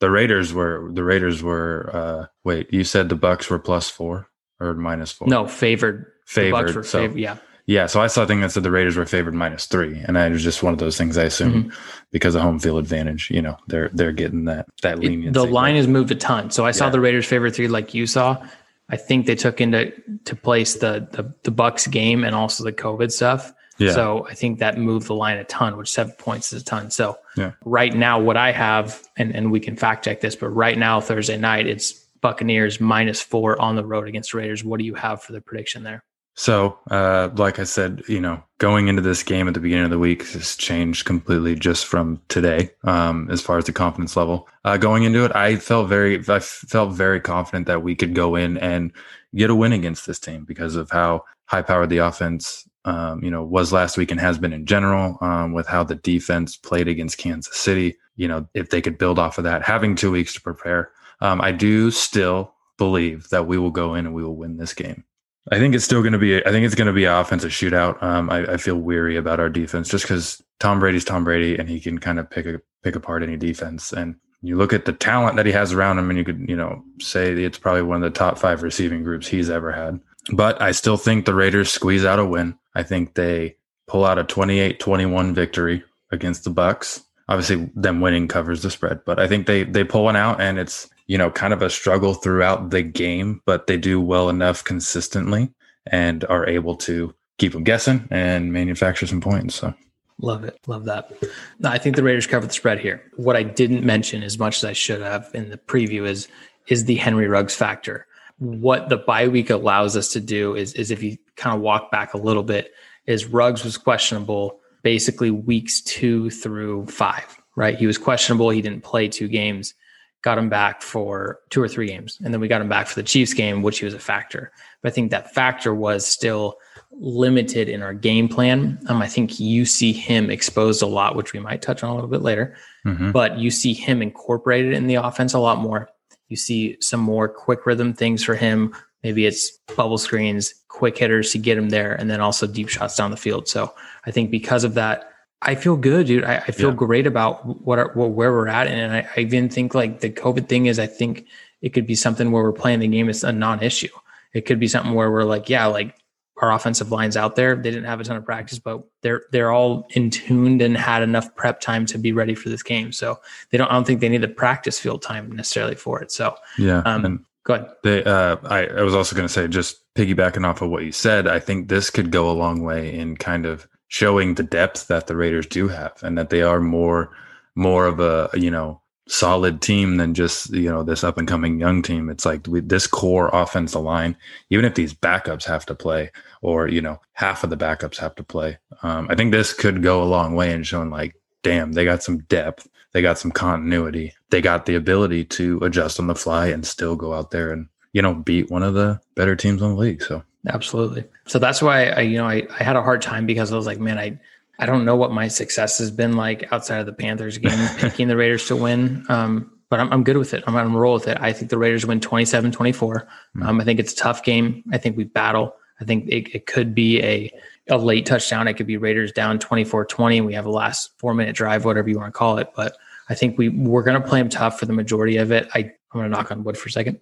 The Raiders were the Raiders were. uh Wait, you said the Bucks were plus four or minus four? No, favored favored. so, favored, yeah. Yeah, so I saw a thing that said the Raiders were favored minus three, and it was just one of those things. I assume mm-hmm. because of home field advantage, you know, they're they're getting that that leniency. The line has moved a ton, so I saw yeah. the Raiders favored three, like you saw. I think they took into to place the the, the Bucks game and also the COVID stuff. Yeah. So I think that moved the line a ton, which seven points is a ton. So yeah. right now, what I have, and and we can fact check this, but right now Thursday night, it's Buccaneers minus four on the road against Raiders. What do you have for the prediction there? So, uh, like I said, you know, going into this game at the beginning of the week has changed completely just from today, um, as far as the confidence level. Uh, going into it, I felt very, I felt very confident that we could go in and get a win against this team because of how high powered the offense, um, you know, was last week and has been in general, um, with how the defense played against Kansas City. You know, if they could build off of that, having two weeks to prepare, um, I do still believe that we will go in and we will win this game. I think it's still going to be. I think it's going to be an offensive shootout. Um, I, I, feel weary about our defense just because Tom Brady's Tom Brady, and he can kind of pick a, pick apart any defense. And you look at the talent that he has around him, and you could you know say it's probably one of the top five receiving groups he's ever had. But I still think the Raiders squeeze out a win. I think they pull out a 28-21 victory against the Bucks. Obviously, them winning covers the spread, but I think they they pull one out, and it's you know, kind of a struggle throughout the game, but they do well enough consistently and are able to keep them guessing and manufacture some points. So love it. Love that. No, I think the Raiders covered the spread here. What I didn't mention as much as I should have in the preview is is the Henry Ruggs factor. What the bye week allows us to do is is if you kind of walk back a little bit, is Ruggs was questionable basically weeks two through five, right? He was questionable. He didn't play two games got him back for two or three games. And then we got him back for the Chiefs game, which he was a factor. But I think that factor was still limited in our game plan. Um, I think you see him exposed a lot, which we might touch on a little bit later. Mm-hmm. But you see him incorporated in the offense a lot more. You see some more quick rhythm things for him. Maybe it's bubble screens, quick hitters to get him there, and then also deep shots down the field. So I think because of that, I feel good, dude. I, I feel yeah. great about what, are, what where we're at, and I, I, even think like the COVID thing is. I think it could be something where we're playing the game. It's a non-issue. It could be something where we're like, yeah, like our offensive lines out there. They didn't have a ton of practice, but they're they're all in tuned and had enough prep time to be ready for this game. So they don't. I don't think they need the practice field time necessarily for it. So yeah. Um, and go ahead. They, uh, I, I was also going to say, just piggybacking off of what you said, I think this could go a long way in kind of showing the depth that the Raiders do have and that they are more more of a you know solid team than just you know this up and coming young team. It's like we, this core offensive line, even if these backups have to play or you know half of the backups have to play, um, I think this could go a long way in showing like, damn, they got some depth, they got some continuity, they got the ability to adjust on the fly and still go out there and you know beat one of the better teams in the league. So Absolutely. So that's why I, you know, I, I had a hard time because I was like, man, I, I don't know what my success has been like outside of the Panthers game, [laughs] picking the Raiders to win. Um, but I'm, I'm good with it. I'm to roll with it. I think the Raiders win 27 24. Um, I think it's a tough game. I think we battle. I think it, it could be a, a late touchdown. It could be Raiders down 24 20. We have a last four minute drive, whatever you want to call it. But I think we, we're going to play them tough for the majority of it. I, I'm going to knock on wood for a second.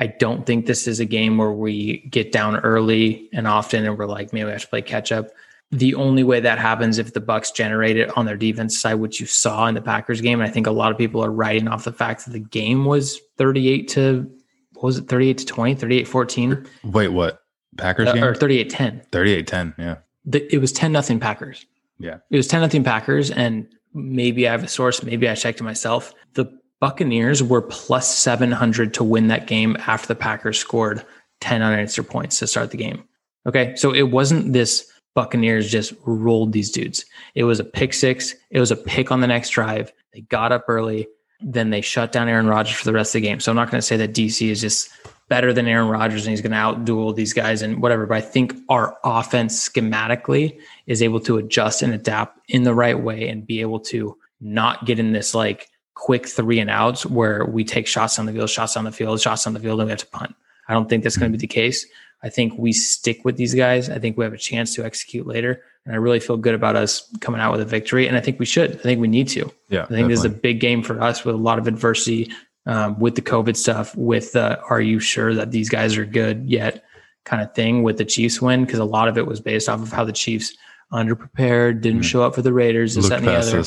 I don't think this is a game where we get down early and often and we're like, maybe we have to play catch up. The only way that happens if the Bucks generate it on their defense side, which you saw in the Packers game. And I think a lot of people are writing off the fact that the game was 38 to what was it, 38 to 20, 38 14? Wait, what? Packers Uh, game? or 38 10. 38 10. Yeah. The- It was 10 nothing Packers. Yeah. It was 10 nothing Packers. And maybe I have a source, maybe I checked it myself. The Buccaneers were plus 700 to win that game after the Packers scored 10 unanswered points to start the game. Okay. So it wasn't this Buccaneers just rolled these dudes. It was a pick six. It was a pick on the next drive. They got up early. Then they shut down Aaron Rodgers for the rest of the game. So I'm not going to say that DC is just better than Aaron Rodgers and he's going to outduel these guys and whatever. But I think our offense schematically is able to adjust and adapt in the right way and be able to not get in this like quick three and outs where we take shots on the field, shots on the field, shots on the field, and we have to punt. I don't think that's going to be the case. I think we stick with these guys. I think we have a chance to execute later. And I really feel good about us coming out with a victory. And I think we should. I think we need to. Yeah. I think this is a big game for us with a lot of adversity, um, with the COVID stuff, with the are you sure that these guys are good yet kind of thing with the Chiefs win? Because a lot of it was based off of how the Chiefs underprepared, didn't Mhm. show up for the Raiders, this, that, and the other.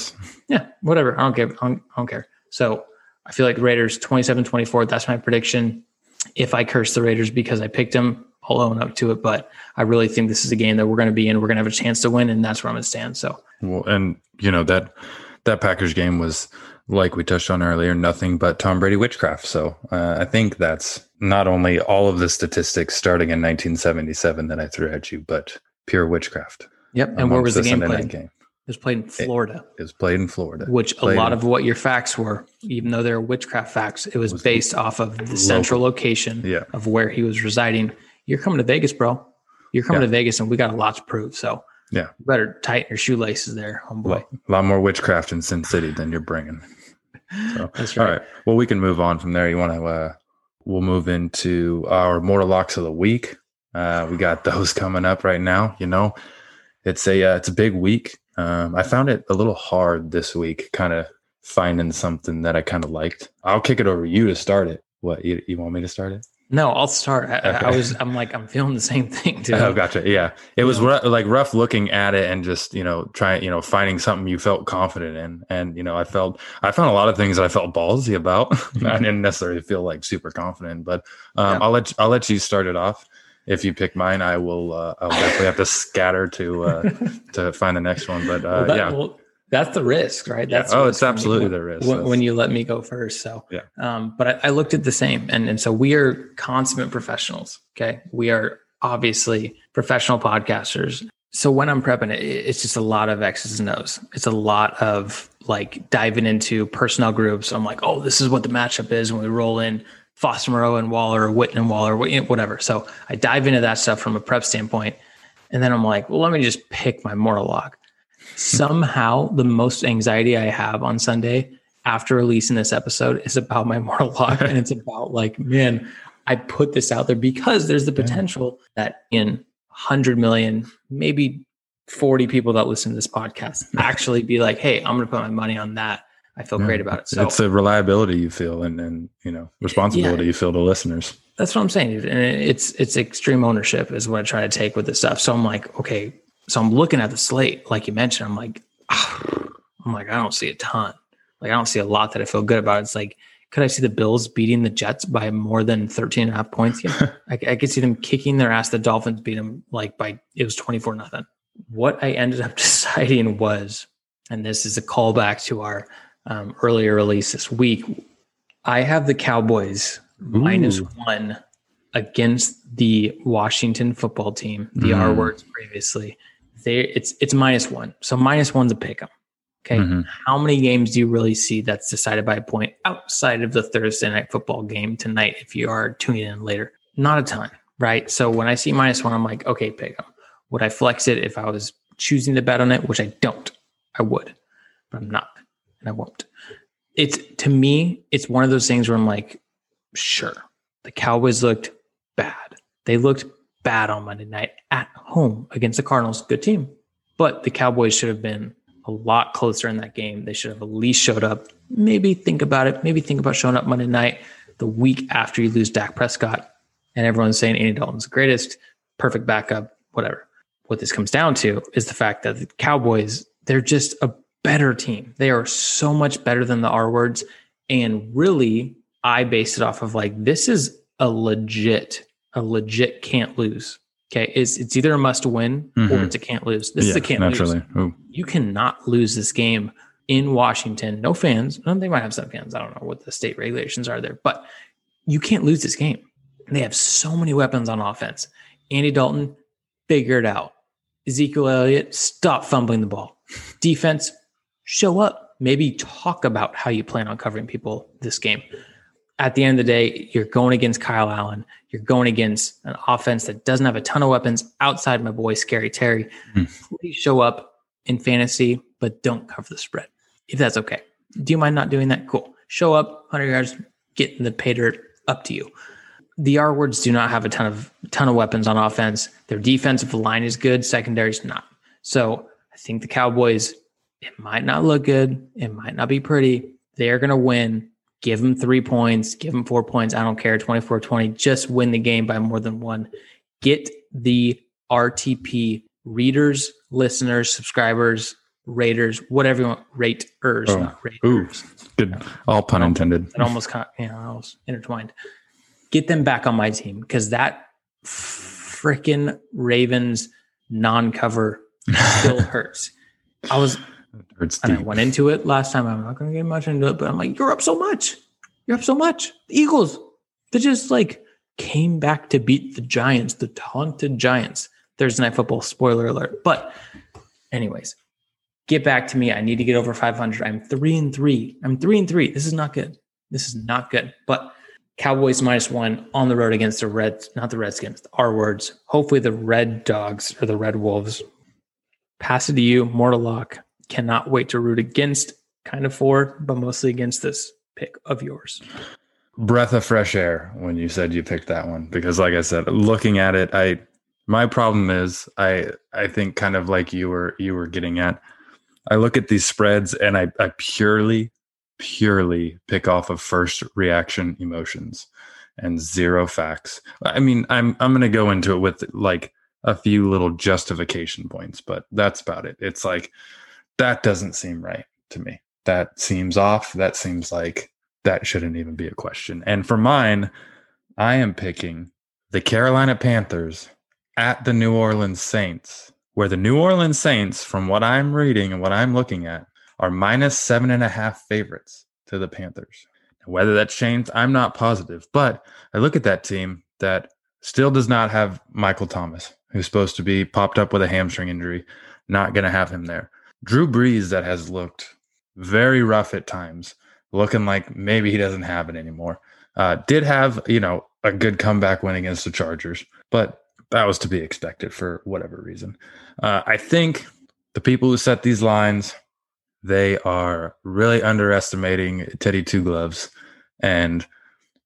Yeah, whatever. I don't care. I don't, I don't care. So I feel like Raiders 27 24. That's my prediction. If I curse the Raiders because I picked them, I'll own up to it. But I really think this is a game that we're going to be in. We're going to have a chance to win, and that's where I'm going to stand. So Well, and you know that that Packers game was like we touched on earlier, nothing but Tom Brady witchcraft. So uh, I think that's not only all of the statistics starting in 1977 that I threw at you, but pure witchcraft. Yep. And where was the game Sunday played? game? It was played in Florida, It was played in Florida, which a lot in- of what your facts were, even though they're witchcraft facts, it was Was based off of the central location Yeah. of where he was residing. You're coming to Vegas, bro. You're coming Yeah. to Vegas, and we got a lot to prove. So Yeah. you better tighten your shoelaces there, homeboy. A lot more witchcraft in Sin City than you're bringing. [laughs] So, That's all right. right. Well, we can move on from there. You want to? Uh, we'll move into our mortal locks of the week. Uh, we got [laughs] those coming up right now. You know, it's a uh, it's a big week. Um, I found it a little hard this week, kind of finding something that I kind of liked. I'll kick it over to you to start it. What you, you want me to start it? No, I'll start. I, I was. I'm like. I'm feeling the same thing [laughs] too. Oh, gotcha. Yeah, it was rough, like rough looking at it and just you know trying you know finding something you felt confident in, and you know I felt I found a lot of things that I felt ballsy about. [laughs] I didn't necessarily feel like super confident, but um, Yeah. I'll let I'll let you start it off. If you pick mine, I will. Uh, I'll definitely have to scatter to uh, [laughs] to find the next one. But uh, Well, that- yeah, well, that's the risk, right? Yeah. That's Oh, it's risk when absolutely the risk. when, when you let me go first. So Yeah. Um, but I, I looked at the same, and and so we are consummate professionals. Okay, we are obviously professional podcasters. So when I'm prepping it, it's just a lot of X's and O's. It's a lot of like diving into personnel groups. I'm like, oh, this is what the matchup is when we roll in Foster Moreau and Waller, or Witten and Waller, whatever. So I dive into that stuff from a prep standpoint, and then I'm like, well, let me just pick my mortal lock. Somehow, the most anxiety I have on Sunday after releasing this episode is about my mortal lock, [laughs] and it's about like, man, I put this out there because there's the potential that in 100 million, maybe 40 people that listen to this podcast [laughs] actually be like, hey, I'm going to put my money on that. I feel Yeah. great about it. So it's the reliability you feel and and you know responsibility you feel to listeners. that's what I'm saying. And it's it's extreme ownership is what I try to take with this stuff. So I'm like, okay, so I'm looking at the slate, like you mentioned. I'm like, [sighs] I'm like, I don't see a ton. Like I don't see a lot that I feel good about. It's like, could I see the Bills beating the Jets by more than 13 and a half points? Yeah. [laughs] I, I could see them kicking their ass. The Dolphins beat them like by it was 24 nothing. What I ended up [laughs] deciding was, and this is a callback to our um, earlier release this week. I have the Cowboys Ooh. one against the Washington football team. The R Mm. words previously. They it's it's minus one. So minus one's a pick 'em. Okay. Mhm. How many games do you really see that's decided by a point outside of the Thursday night football game tonight if you are tuning in later? Not a ton, right? So when I see minus one, I'm like, okay, pick them. Would I flex it if I was choosing to bet on it? Which I don't. I would, but I'm not, and I won't. It's to me, it's one of those things where I'm like, sure, the Cowboys looked bad. They looked bad on Monday night at home against the Cardinals. Good team. But the Cowboys should have been a lot closer in that game. They should have at least showed up. Maybe think about it. Maybe think about showing up Monday night, the week after you lose Dak Prescott, and everyone's saying Andy Dalton's the greatest, perfect backup, whatever. What this comes down to is the fact that the Cowboys, they're just a better team. They are so much better than the R words. And really, I based it off of like, this is a legit, a legit can't lose. Okay. It's, it's either a must win or Mhm. it's a can't lose. This is a can't naturally. lose. Ooh. You cannot lose this game in Washington. No fans. They might have some fans. I don't know what the state regulations are there, but you can't lose this game. They have so many weapons on offense. Andy Dalton, figure it out. Ezekiel Elliott, stop fumbling the ball. Defense, show up. Maybe talk about how you plan on covering people this game. At the end of the day, you're going against Kyle Allen. You're going against an offense that doesn't have a ton of weapons outside my boy Scary Terry. Hmm. Please show up in fantasy, but don't cover the spread if that's okay. Do you mind not doing that? Cool. Show up, 100 yards, get in the pay dirt, up to you. The R words do not have a ton of ton of weapons on offense. Their defensive line is good, secondary's not. So I think the Cowboys, it might not look good, it might not be pretty. They're gonna win. Give them three points, give them four points. I don't care, 24-20. Just win the game by more than one. Get the RTP readers, listeners, subscribers, raters, whatever you want, raters, Oh, not raters Ooh, good. All pun intended. it almost you know, almost intertwined. Get them back on my team because that freaking Ravens non-cover [laughs] still hurts. I was, Hurts and I went into it last time. I'm not going to get much into it, but I'm like, you're up so much. You're up so much. The Eagles, they just like came back to beat the Giants, the taunted Giants. Thursday night football spoiler alert. But, anyways, get back to me. I need to get over 500. I'm three and three. I'm three and three. This is not good. This is not good. But Cowboys minus one on the road against the Reds, not the Redskins, our words. Hopefully the Red Dogs or the Red Wolves. Pass it to you, Mortal Lock. Cannot wait to root against, kind of for, but mostly against this pick of yours. breath of fresh air when you said you picked that one because like i said looking at it i my problem is i i think kind of like you were you were getting at i look at these spreads and i i purely purely pick off of first reaction emotions and zero facts i mean i'm i'm going to go into it with like a few little justification points but that's about it it's like that doesn't seem right to me that seems off that seems like that shouldn't even be a question. And for mine, I am picking the Carolina Panthers at the New Orleans Saints, where the New Orleans Saints, from what I'm reading and what I'm looking at, are minus seven and a half favorites to the Panthers. Whether that's changed, I'm not positive. But I look at that team that still does not have Michael Thomas, who's supposed to be popped up with a hamstring injury, not going to have him there. Drew Brees, that has looked very rough at times looking like maybe he doesn't have it anymore. Uh, did have, you know, a good comeback win against the Chargers, but that was to be expected for whatever reason. Uh, I think the people who set these lines, they are really underestimating Teddy Two Gloves and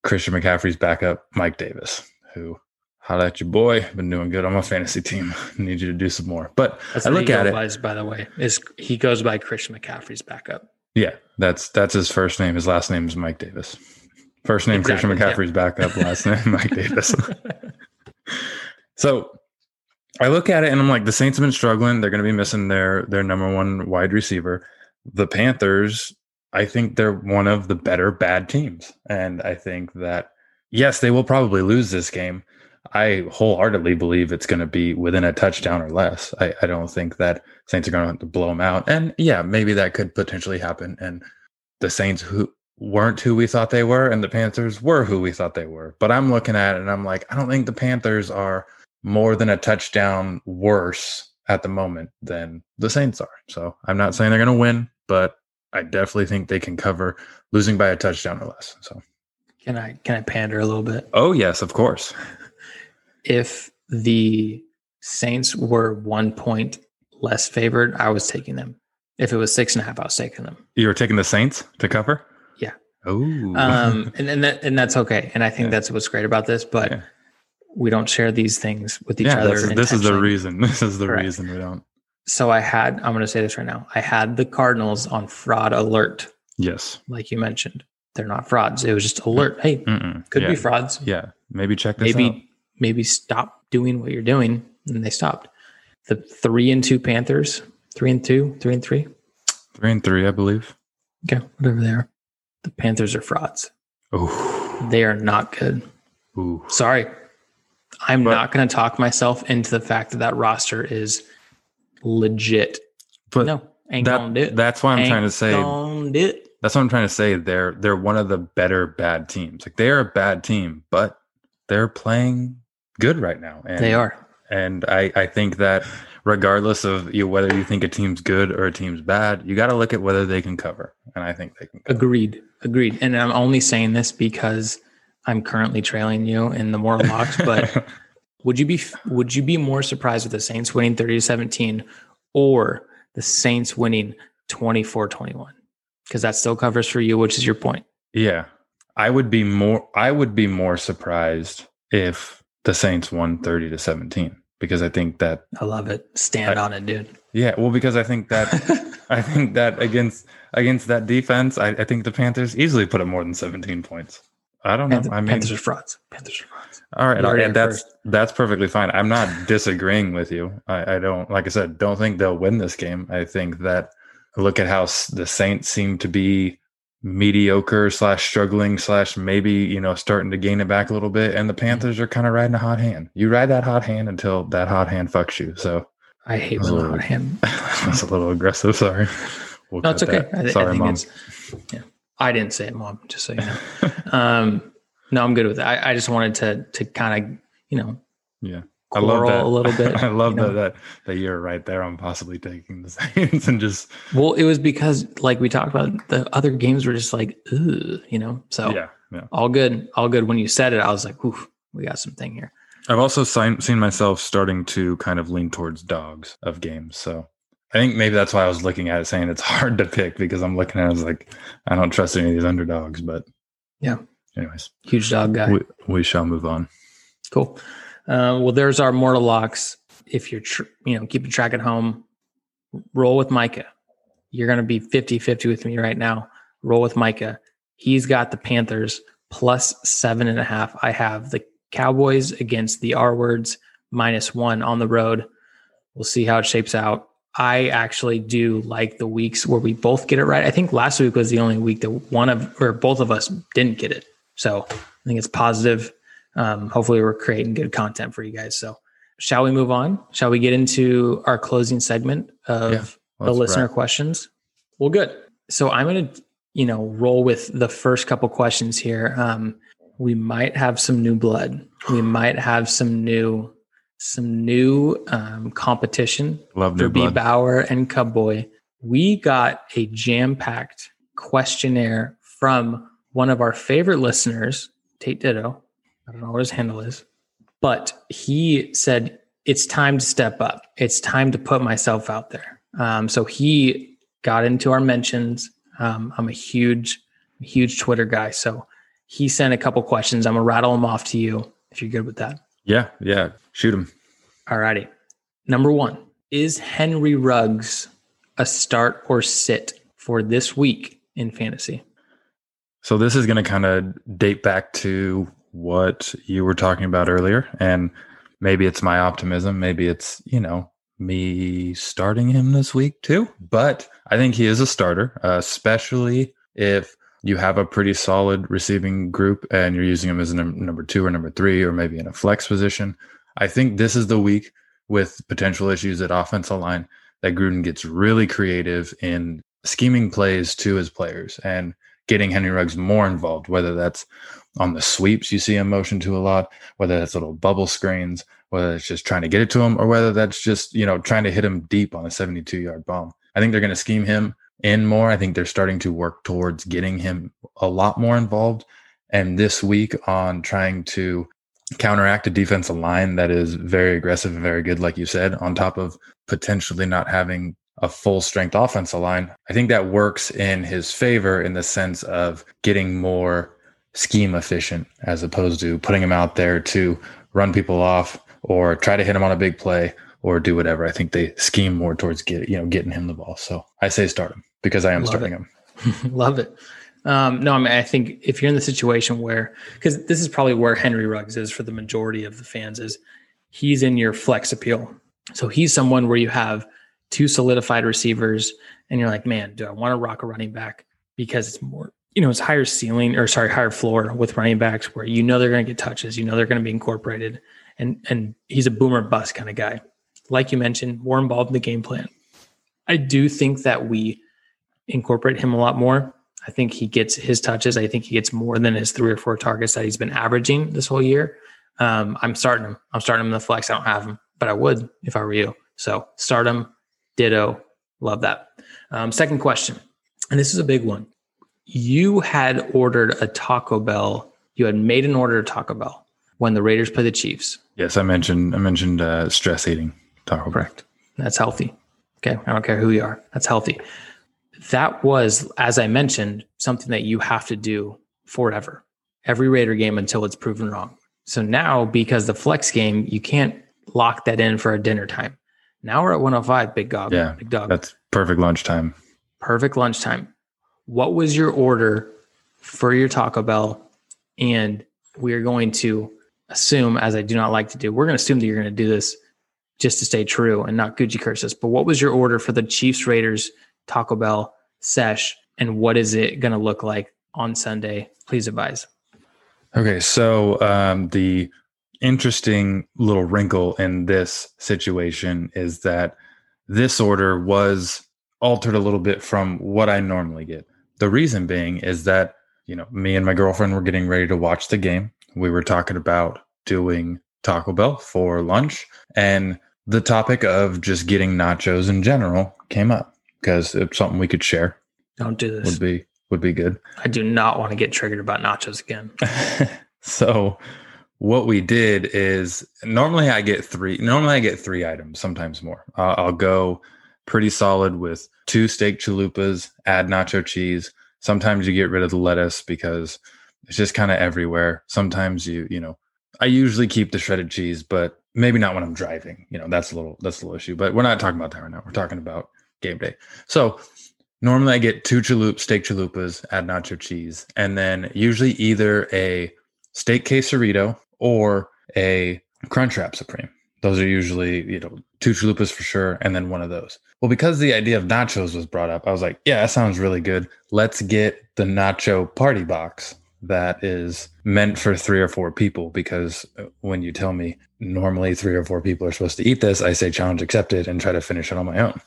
Christian McCaffrey's backup, Mike Davis, who holla at your boy, been doing good on my fantasy team. [laughs] Need you to do some more. But That's I look at it. by, by the way. Is he goes by Christian McCaffrey's backup. Yeah, that's that's his first name. His last name is Mike Davis. First name Christian Exactly, McCaffrey's backup. Last name [laughs] Mike Davis. [laughs] so I look at it and I'm like, the Saints have been struggling. They're going to be missing their their number one wide receiver. The Panthers, I think they're one of the better bad teams, and I think that yes, they will probably lose this game. I wholeheartedly believe it's going to be within a touchdown or less. I, I don't think that Saints are going to blow them out. And yeah, maybe that could potentially happen. And the Saints who weren't who we thought they were, and the Panthers were who we thought they were. But I'm looking at it and I'm like, I don't think the Panthers are more than a touchdown worse at the moment than the Saints are. So I'm not saying they're going to win, but I definitely think they can cover losing by a touchdown or less. So, Can I can I pander a little bit? oh yes, of course. If the Saints were one point less favored, I was taking them. If it was six and a half, I was taking them. You were taking the Saints to cover? Yeah. Oh. Um, [laughs] and and, that, and that's okay. And I think Yeah. that's what's great about this. But Yeah. we don't share these things with each yeah, other. that's, this is the reason. [laughs] This is the Correct. reason we don't. So I had. I'm going to say this right now. I had the Cardinals on fraud alert, Yes. like you mentioned. They're not frauds. It was just alert. Hey, Mm-mm. could be frauds. Yeah. Maybe check this maybe out. Maybe stop doing what you're doing and they stopped the three and two panthers three and two three and three Three and three, I believe. okay whatever they are the panthers are frauds Oh. they are not good Ooh. sorry i'm But- not going to talk myself into the fact that that roster is legit But no ain't gonna do it that's why I'm Ain't trying to say gonna do it. that's what I'm trying to say. They're they're one of the better bad teams. Like they are a bad team, but they're playing good right now. And, they are And I, I think that regardless of you whether you think a team's good or a team's bad, you got to look at whether they can cover. And I think they can cover. agreed agreed and i'm only saying this because i'm currently trailing you in the moral locks but [laughs] Would you be would you be more surprised with the Saints winning 30 to 17 or the Saints winning 24-21? Because that still covers for you, which is your point. yeah, I would be more. I would be more surprised if the Saints won thirty to seventeen because I think that I love it. Stand I- on it, dude. yeah. Well, because I think that [laughs] I think that against against that defense, I, I think the Panthers easily put up more than seventeen points. I don't know. Panther- I mean, Panthers are frauds. Panthers are frauds. all right, it and that's first. that's perfectly fine. I'm not disagreeing with you. I, I don't, like I said, don't think they'll win this game. I think that look at how the Saints seem to be mediocre slash struggling slash maybe you know starting to gain it back a little bit, and the Mm-hmm. Panthers are kind of riding a hot hand. You ride that hot hand until that hot hand fucks you. So I hate when little- hot hand. [laughs] that's a [laughs] little aggressive. Sorry. We'll No, it's okay. I, thi- I Sorry, think mom. it's yeah. I didn't say it, mom, just so you know. um, no, I'm good with it. I, I just wanted to to kind of, you know, Yeah. I love that. a little bit. [laughs] I love you know? that, that that you're right there on possibly taking the [laughs] Saints and just Well, it was because like we talked about the other games were just like, Ugh, you know. So yeah, yeah. all good, all good. When you said it, I was like, oof, we got something here. I've also seen, seen myself starting to kind of lean towards dogs of games. So I think maybe that's why I was looking at it saying it's [laughs] hard to pick because I'm looking at it as like, I don't trust any of these underdogs. But Yeah. anyways, Huge dog guy. we, we shall move on. Cool. Uh, well, there's our mortal locks. If you're, tr- you know, keeping track at home, roll with Micah. You're going to be 50 50 with me right now. Roll with Micah. He's got the Panthers plus seven and a half. I have the Cowboys against the R words minus one on the road. We'll see how it shapes out. I actually do like the weeks where we both get it right. I think last week was the only week that one of or both of us didn't get it. So I think it's positive. Um, hopefully, we're creating good content for you guys. So, shall we move on? Shall we get into our closing segment of Yeah, the listener wrap. questions? Well, good. So, I'm going to, you know, roll with the first couple questions here. Um, we might have some new blood. We might have some new, some new um, competition Love for B. Bauer and Cubboy, we got a jam packed questionnaire from one of our favorite listeners, Tate Ditto. I don't know what his handle is, but he said, It's time to step up. It's time to put myself out there. Um, so he got into our mentions. Um, I'm a huge, huge Twitter guy. So he sent a couple questions. I'm going to rattle them off to you if you're good with that. Yeah, yeah. Shoot him. All righty. Number one is Henry Ruggs a start or sit for this week in fantasy? So this is going to kind of date back to what you were talking about earlier, and maybe it's my optimism, maybe it's you know me starting him this week too. But I think he is a starter, uh, especially if you have a pretty solid receiving group and you're using him as a num- number two or number three, or maybe in a flex position. I think this is the week with potential issues at offensive line that Gruden gets really creative in scheming plays to his players and getting Henry Ruggs more involved, whether that's on the sweeps you see him motion to a lot, whether that's little bubble screens, whether it's just trying to get it to him, or whether that's just, you know, trying to hit him deep on a 72 yard bomb. I think they're going to scheme him in more. I think they're starting to work towards getting him a lot more involved. And this week on trying to counteract a defensive line that is very aggressive and very good, like you said, on top of potentially not having a full strength offensive line. I think that works in his favor in the sense of getting more scheme efficient as opposed to putting him out there to run people off or try to hit him on a big play or do whatever. I think they scheme more towards get you know getting him the ball. So I say start him because I am Love starting it. him. [laughs] Love it. Um, no, I mean, I think if you're in the situation where, because this is probably where Henry Ruggs is for the majority of the fans, is he's in your flex appeal. So he's someone where you have two solidified receivers, and you're like, man, do I want to rock a running back because it's more, you know, it's higher ceiling or sorry, higher floor with running backs where you know they're going to get touches, you know they're going to be incorporated, and and he's a boomer bust kind of guy. Like you mentioned, more involved in the game plan. I do think that we incorporate him a lot more. I think he gets his touches. I think he gets more than his three or four targets that he's been averaging this whole year. Um, I'm starting him. I'm starting him in the flex. I don't have him, but I would if I were you. So start him. Ditto. Love that. Um, second question, and this is a big one. You had ordered a Taco Bell. You had made an order of Taco Bell when the Raiders play the Chiefs. Yes, I mentioned I mentioned uh, stress eating. Taco Bell. Correct. That's healthy. Okay. I don't care who you are. That's healthy. That was, as I mentioned, something that you have to do forever, every Raider game until it's proven wrong. So now, because the flex game, you can't lock that in for a dinner time. Now we're at 105, big dog. Yeah, big dog. That's perfect lunchtime. Perfect lunchtime. What was your order for your Taco Bell? And we are going to assume, as I do not like to do, we're going to assume that you're going to do this just to stay true and not Gucci curses. But what was your order for the Chiefs Raiders Taco Bell sesh? And what is it going to look like on Sunday? Please advise. Okay, so um, the interesting little wrinkle in this situation is that this order was altered a little bit from what I normally get. The reason being is that, you know, me and my girlfriend were getting ready to watch the game. We were talking about doing Taco Bell for lunch, and the topic of just getting nachos in general came up because it's something we could share Don't do this. would be would be good. I do not want to get triggered about nachos again. [laughs] so what we did is normally I get three. Normally I get three items, sometimes more. Uh, I'll go pretty solid with two steak chalupas, add nacho cheese. Sometimes you get rid of the lettuce because it's just kind of everywhere. Sometimes you, you know, I usually keep the shredded cheese, but maybe not when I'm driving. You know, that's a little that's a little issue. But we're not talking about that right now. We're talking about game day. So normally I get two chalup steak chalupas, add nacho cheese, and then usually either a steak quesarito or a Crunchwrap Supreme. Those are usually, you know, two chalupas for sure, and then one of those. Well, because the idea of nachos was brought up, I was like, yeah, that sounds really good. Let's get the nacho party box that is meant for three or four people. Because uh, when you tell me normally three or four people are supposed to eat this, I say challenge accepted and try to finish it on my own.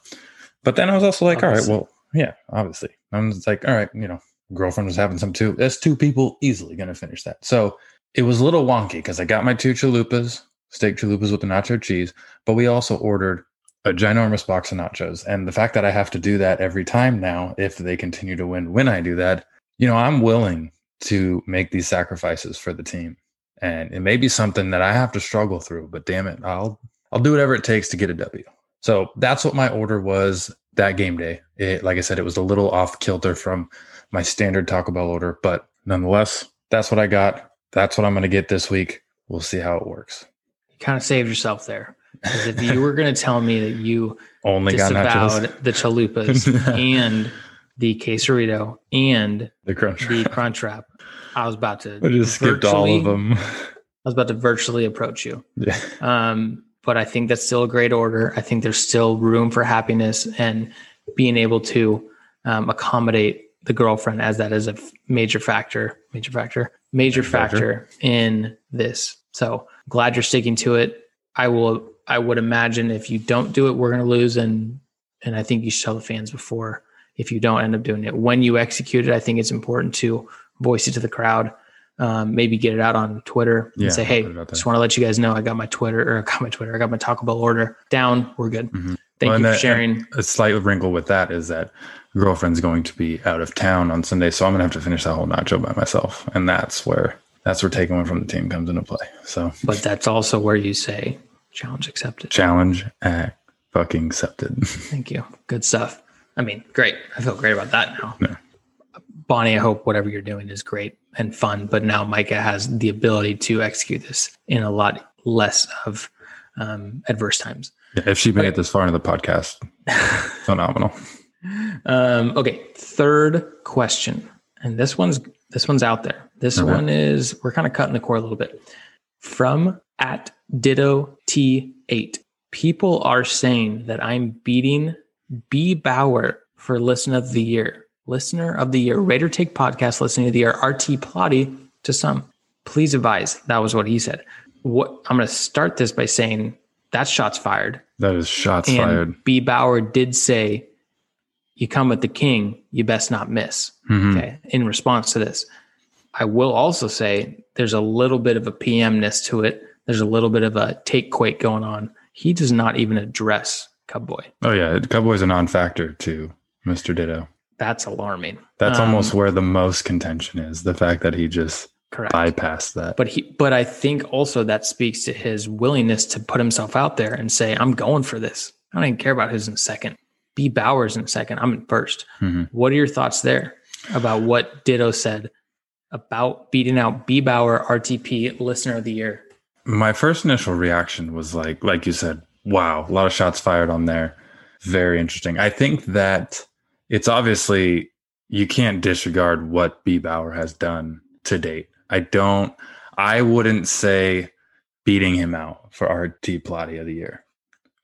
But then I was also like, all right, well, yeah, obviously. I'm just like, all right, you know, girlfriend was having some too. That's two people easily going to finish that. So it was a little wonky because I got my two chalupas, steak chalupas with the nacho cheese, but we also ordered a ginormous box of nachos. And the fact that I have to do that every time now, if they continue to win when I do that, you know, I'm willing to make these sacrifices for the team. And it may be something that I have to struggle through, but damn it, I'll I'll do whatever it takes to get a W. So that's what my order was that game day. It, like I said, it was a little off kilter from my standard Taco Bell order, but nonetheless, that's what I got. That's what I'm going to get this week. We'll see how it works. Kind of saved yourself there. Because if you were going to tell me that you [laughs] Only got disavowed the chalupas [laughs] and the quesarito and the crunch. the crunch wrap, I was about to I just skipped all of them. [laughs] I was about to virtually approach you. yeah. Um, but I think that's still a great order. I think there's still room for happiness and being able to um, accommodate the girlfriend as that is a major factor, major factor, major Major factor. factor in this. So glad you're sticking to it. I will. I would imagine if you don't do it, we're going to lose, and and I think you should tell the fans before if you don't end up doing it. When you execute it, I think it's important to voice it to the crowd. Um, maybe get it out on Twitter and Yeah, say, "Hey, put it out there. just want to let you guys know I got my Twitter or I got my Twitter, I got my Taco Bell order down. We're good. Mhm. Thank Well, you for that- sharing. A slight wrinkle with that is that girlfriend's going to be out of town on Sunday, so I'm gonna have to finish that whole nacho by myself, and that's where that's where taking one from the team comes into play. So, but that's also where you say challenge accepted. Challenge fucking accepted. [laughs] Thank you. Good stuff. I mean, great. I feel great about that now. Yeah. Bonnie, I hope whatever you're doing is great and fun. But now Micah has the ability to execute this in a lot less of um, adverse times. Yeah, if she made it this far into the podcast, phenomenal. [laughs] Um, okay, third question, and this one's this one's out there. This okay. one is we're kind of cutting the core a little bit. From at Ditto T eight, people are saying that I'm beating B Bauer for Listen of the Year, Listener of the Year, Raider Take Podcast Listening of the Year, RT Plotty to some. Please advise. That was what he said. What I'm going to start this by saying that's shots fired. That is shots and fired. B Bauer did say, "You come with the king, you best not miss." Mm-hmm. Okay. In response to this, I will also say there's a little bit of a PMness to it. There's a little bit of a take quake going on. He does not even address Cubboy. Oh yeah, Cubboy's a non-factor to Mr. Ditto. That's alarming. That's um, almost where the most contention is. The fact that he just Correct. bypassed that. But he but I think also that speaks to his willingness to put himself out there and say, I'm going for this. I don't even care about who's in second. B Bauer's in second. I'm in 1st mm-hmm. What are your thoughts there about what Ditto said about beating out B Bauer RTP listener of the year? My first initial reaction was like, like you said, wow, a lot of shots fired on there. Very interesting. I think that it's obviously you can't disregard what B Bauer has done to date. I don't, I wouldn't say beating him out for RT Plotty of the year.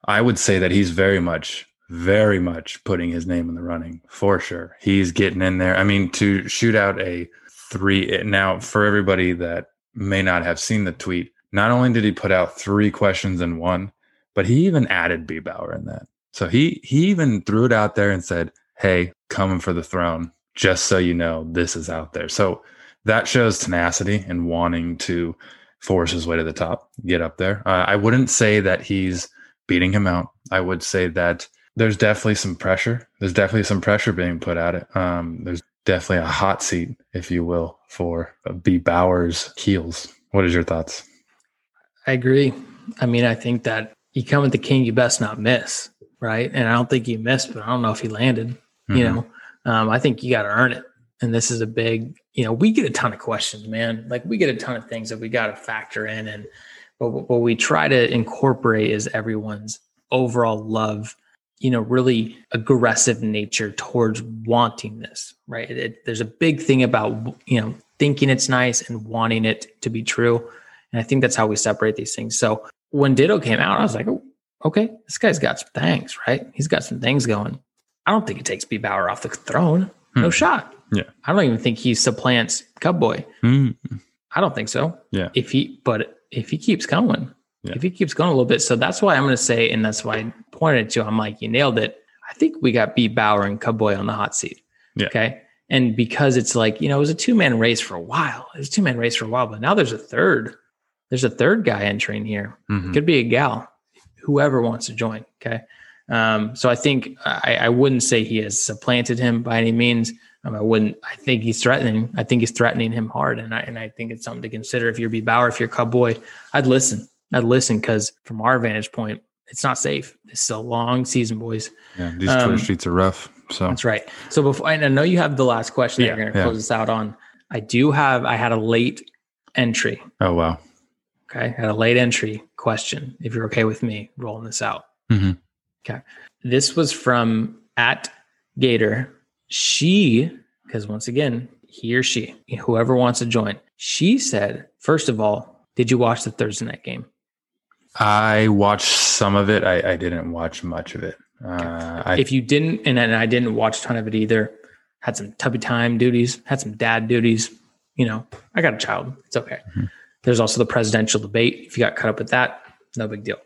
I would say that he's very much, very much putting his name in the running for sure. He's getting in there. I mean, to shoot out a three now for everybody that may not have seen the tweet, not only did he put out three questions in one, but he even added B Bauer in that. So he he even threw it out there and said, "Hey, coming for the throne. Just so you know, this is out there." So that shows tenacity and wanting to force his way to the top, get up there. Uh, I wouldn't say that he's beating him out. I would say that there's definitely some pressure. There's definitely some pressure being put at it. Um, there's definitely a hot seat, if you will, for B Bauer's heels. What is your thoughts? I agree. I mean, I think that you come with the king, you best not miss, right? And I don't think he missed, but I don't know if he landed. Mm-hmm. You know, um, I think you got to earn it. And this is a big, you know, we get a ton of questions, man. Like we get a ton of things that we got to factor in, and but what we try to incorporate is everyone's overall love you know really aggressive nature towards wanting this right it, it, there's a big thing about you know thinking it's nice and wanting it to be true and i think that's how we separate these things so when Ditto came out, I was like, oh, okay, this guy's got some things, right? He's got some things going. I don't think it takes B Bauer off the throne. No hmm. shot. Yeah. I don't even think he supplants Cubboy. Hmm. I don't think so. Yeah. If he, but if he keeps going, yeah. if he keeps going a little bit, so that's why I'm going to say, and that's why I pointed to. I'm like, you nailed it. I think we got B Bauer and Cowboy on the hot seat. Yeah. Okay. And because it's like, you know, it was a two man race for a while. It was a two man race for a while, but now there's a third there's a third guy entering here. Mm-hmm. Could be a gal, whoever wants to join. Okay. Um, so I think I, I, wouldn't say he has supplanted him by any means. Um, I wouldn't. I think he's threatening. I think he's threatening him hard, and I and I think it's something to consider. If you're B Bauer, if you're Cowboy, I'd listen. I'd listen because from our vantage point, it's not safe. It's a long season, boys. Yeah, these um, Twitter streets are rough. So that's right. So before I know you have the last question yeah, that you're going to yeah. close this out on. I do have. I had a late entry. Oh wow. Okay. Had a late entry question. If you're okay with me rolling this out. Mm-hmm. Okay. This was from at Gator. She, because once again, he or she, whoever wants to join, she said, first of all, did you watch the Thursday night game? I watched some of it. I, I didn't watch much of it. Uh, I, if you didn't, and, and I didn't watch a ton of it either, had some tubby time duties, had some dad duties. You know, I got a child. It's okay. Mm-hmm. There's also the presidential debate. If you got caught up with that, no big deal.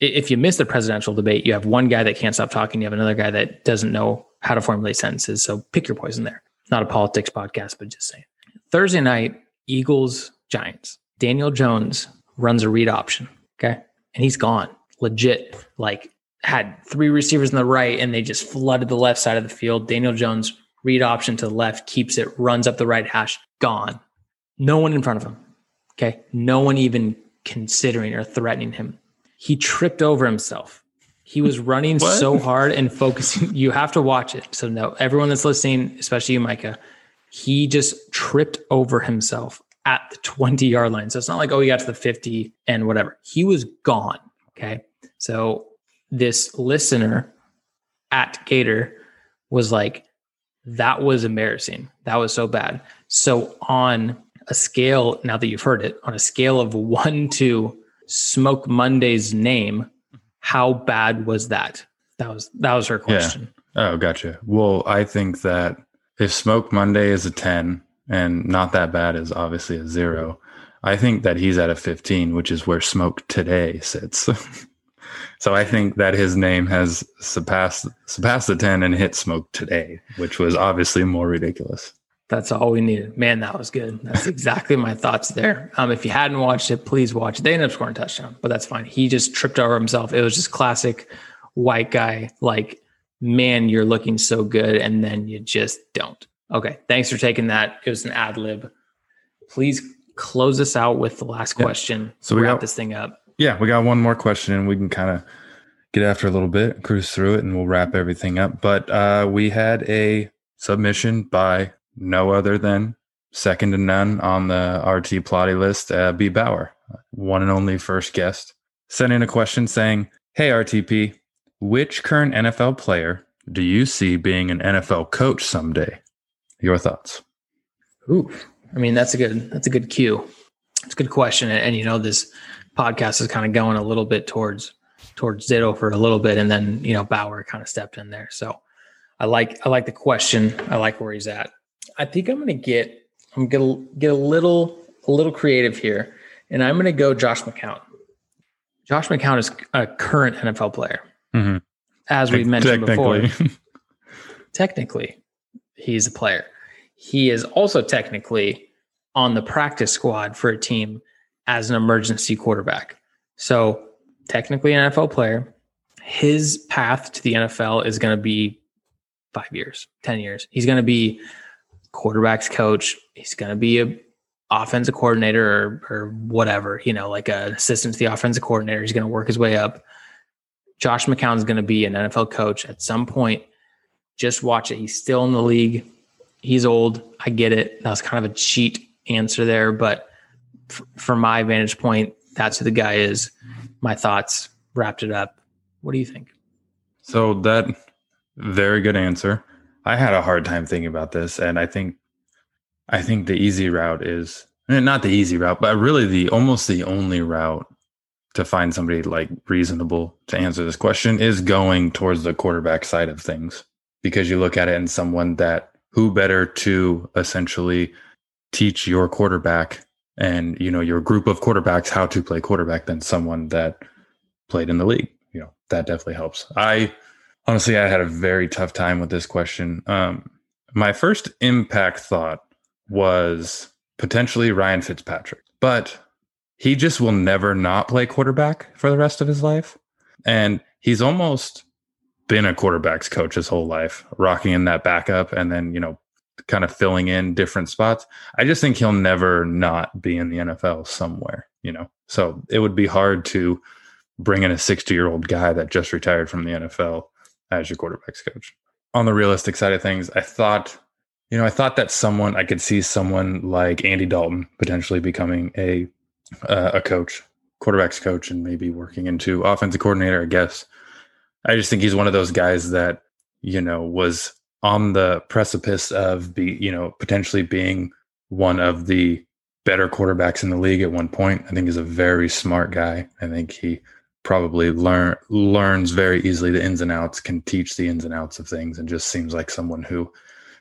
If you miss the presidential debate, you have one guy that can't stop talking. You have another guy that doesn't know how to formulate sentences. So pick your poison there. Not a politics podcast, but just saying. Thursday night, Eagles, Giants. Daniel Jones runs a read option. Okay. And he's gone. Legit. Like had three receivers in the right and they just flooded the left side of the field. Daniel Jones read option to the left, keeps it, runs up the right hash, gone. No one in front of him Okay. No one even considering or threatening him. He tripped over himself. He was running [laughs] so hard and focusing. [laughs] You have to watch it. So, no, everyone that's listening, especially you, Micah, he just tripped over himself at the 20 yard line. So, it's not like, oh, he got to the 50 and whatever. He was gone. Okay. So, this listener at Gator was like, that was embarrassing. That was so bad. So, on a scale, now that you've heard it, on a scale of one to Smoke Monday's name, how bad was that? That was that was her question. Oh, gotcha. Well, I think that if Smoke Monday is a 10 and not that bad is obviously a zero, I think that he's at a 15, which is where Smoke today sits. [laughs] so I think that his name has surpassed surpassed the 10 and hit Smoke today, which was obviously more ridiculous. That's all we needed. Man, that was good. That's exactly my thoughts there. Um, if you hadn't watched it, please watch it. They ended up scoring a touchdown, but that's fine. He just tripped over himself. It was just classic white guy, like, man, you're looking so good, and then you just don't. Okay. Thanks for taking that. It was an ad lib. Please close us out with the last Yeah. question. So we wrap got- this thing up. Yeah, we got one more question and we can kind of get after a little bit, cruise through it, and we'll wrap everything up. But uh, we had a submission by no other than second to none on the RT Plotty list, uh, B. Bauer, one and only first guest, sent in a question saying, Hey, RTP, which current NFL player do you see being an NFL coach someday? Your thoughts? Ooh, I mean that's a good that's a good cue. It's a good question, and, and you know this podcast is kind of going a little bit towards towards Ditto for a little bit, and then you know Bauer kind of stepped in there. So I like I like the question. I like where he's at. I think I'm gonna get I'm gonna get a little a little creative here, and I'm gonna go Josh McCown. Josh McCown is a current NFL player, Mhm. as we've mentioned before Technically. [laughs] he's a player. He is also technically on the practice squad for a team as an emergency quarterback. So technically an NFL player. His path to the NFL is going to be five years, 10 years. He's going to be quarterbacks coach. He's going to be a offensive coordinator or, or whatever, you know, like an assistant to the offensive coordinator. He's going to work his way up. Josh McCown is going to be an NFL coach at some point just watch it. He's still in the league. He's old. I get it. That was kind of a cheat answer there, but f- from my vantage point, that's who the guy is. My thoughts wrapped it up. What do you think? So that very good answer. I had a hard time thinking about this, and I think I think the easy route is eh, not the easy route, but really the almost the only route to find somebody like reasonable to answer this question is going towards the quarterback side of things because you look at it and someone that who better to essentially teach your quarterback and you know your group of quarterbacks how to play quarterback than someone that played in the league. You know that definitely helps. I honestly i had a very tough time with this question. Um my first impact thought was potentially ryan fitzpatrick but he just will never not play quarterback for the rest of his life. And he's almost been a quarterback's coach his whole life rocking in that backup and then you know kind of filling in different spots i just think he'll never not be in the nfl somewhere you know so it would be hard to bring in a 60 year old guy that just retired from the NFL as your quarterbacks coach. On the realistic side of things, I thought, you know, I thought that someone I could see someone like Andy Dalton potentially becoming a uh, a coach, quarterbacks coach, and maybe working into offensive coordinator. I guess I just think he's one of those guys that you know was on the precipice of be you know potentially being one of the better quarterbacks in the league at one point. I think he's a very smart guy. I think he probably learn learns very easily the ins and outs, can teach the ins and outs of things, and just seems like someone who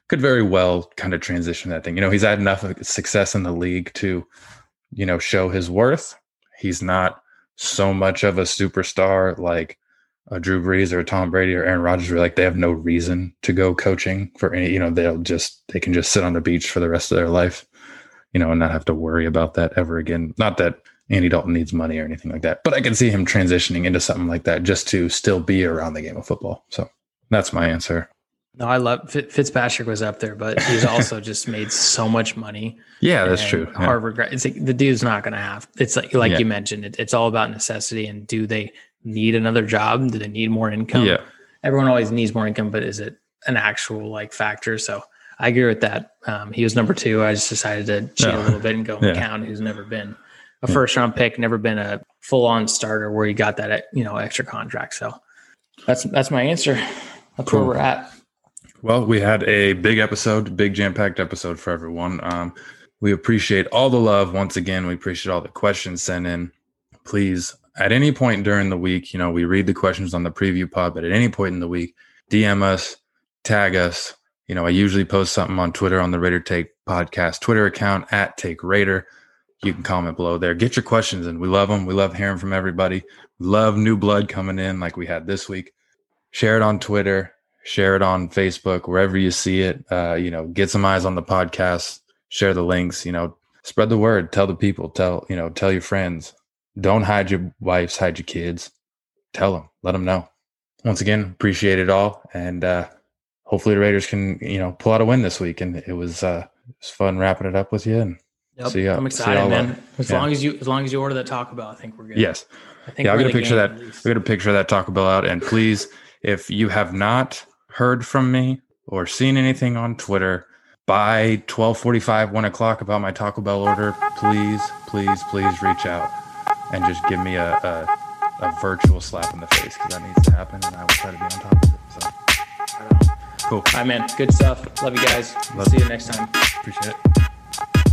could very well kind of transition that thing. You know, he's had enough success in the league to, you know, show his worth. He's not so much of a superstar like a Drew Brees or a Tom Brady or Aaron Rodgers, where like they have no reason to go coaching for any, you know, they'll just they can just sit on the beach for the rest of their life, you know, and not have to worry about that ever again. Not that Andy Dalton needs money or anything like that. But I can see him transitioning into something like that just to still be around the game of football. So that's my answer. No, I love Fitzpatrick was up there, but he's also [laughs] just made so much money. Yeah, that's true. Yeah. Harvard, it's like the dude's not going to have. It's like like yeah. you mentioned, it, it's all about necessity. And do they need another job? Do they need more income? Yeah, everyone always needs more income, but is it an actual like factor? So I agree with that. Um, he was number two. I just decided to cheat no. a little bit and go [laughs] yeah. McCown, who's never been a first round pick, never been a full on starter where he got that you know extra contract. So that's that's my answer. That's cool. where we're at. Well, we had a big episode, big jam packed episode for everyone. Um, we appreciate all the love once again. We appreciate all the questions sent in. Please, at any point during the week, you know, we read the questions on the preview pod, but at any point in the week, DM us, tag us. You know, I usually post something on Twitter on the Raider Take podcast Twitter account at Take Raider. You can comment below there. Get your questions in. We love them. We love hearing from everybody. Love new blood coming in like we had this week. Share it on Twitter share it on Facebook, wherever you see it. Uh, you know, get some eyes on the podcast, share the links, you know, spread the word, tell the people, tell, you know, tell your friends. Don't hide your wives, hide your kids. Tell them, let them know. Once again, appreciate it all. And uh, hopefully the Raiders can, you know, pull out a win this week. And it was, uh, it was fun wrapping it up with you. And yep. see you, I'm excited, man. As yeah. long as you, as long as you order that Taco Bell, I think we're good. Yes. I think yeah, I'll get a picture that. I'll get a picture of that Taco Bell out. And please, if you have not heard from me or seen anything on Twitter by 12:45, 1 o'clock about my Taco Bell order, please, please, please reach out and just give me a, a, a virtual slap in the face because that needs to happen, and I will try to be on top of it. So, cool. All right, man. Good stuff. Love you guys. Love See you next time. Appreciate it.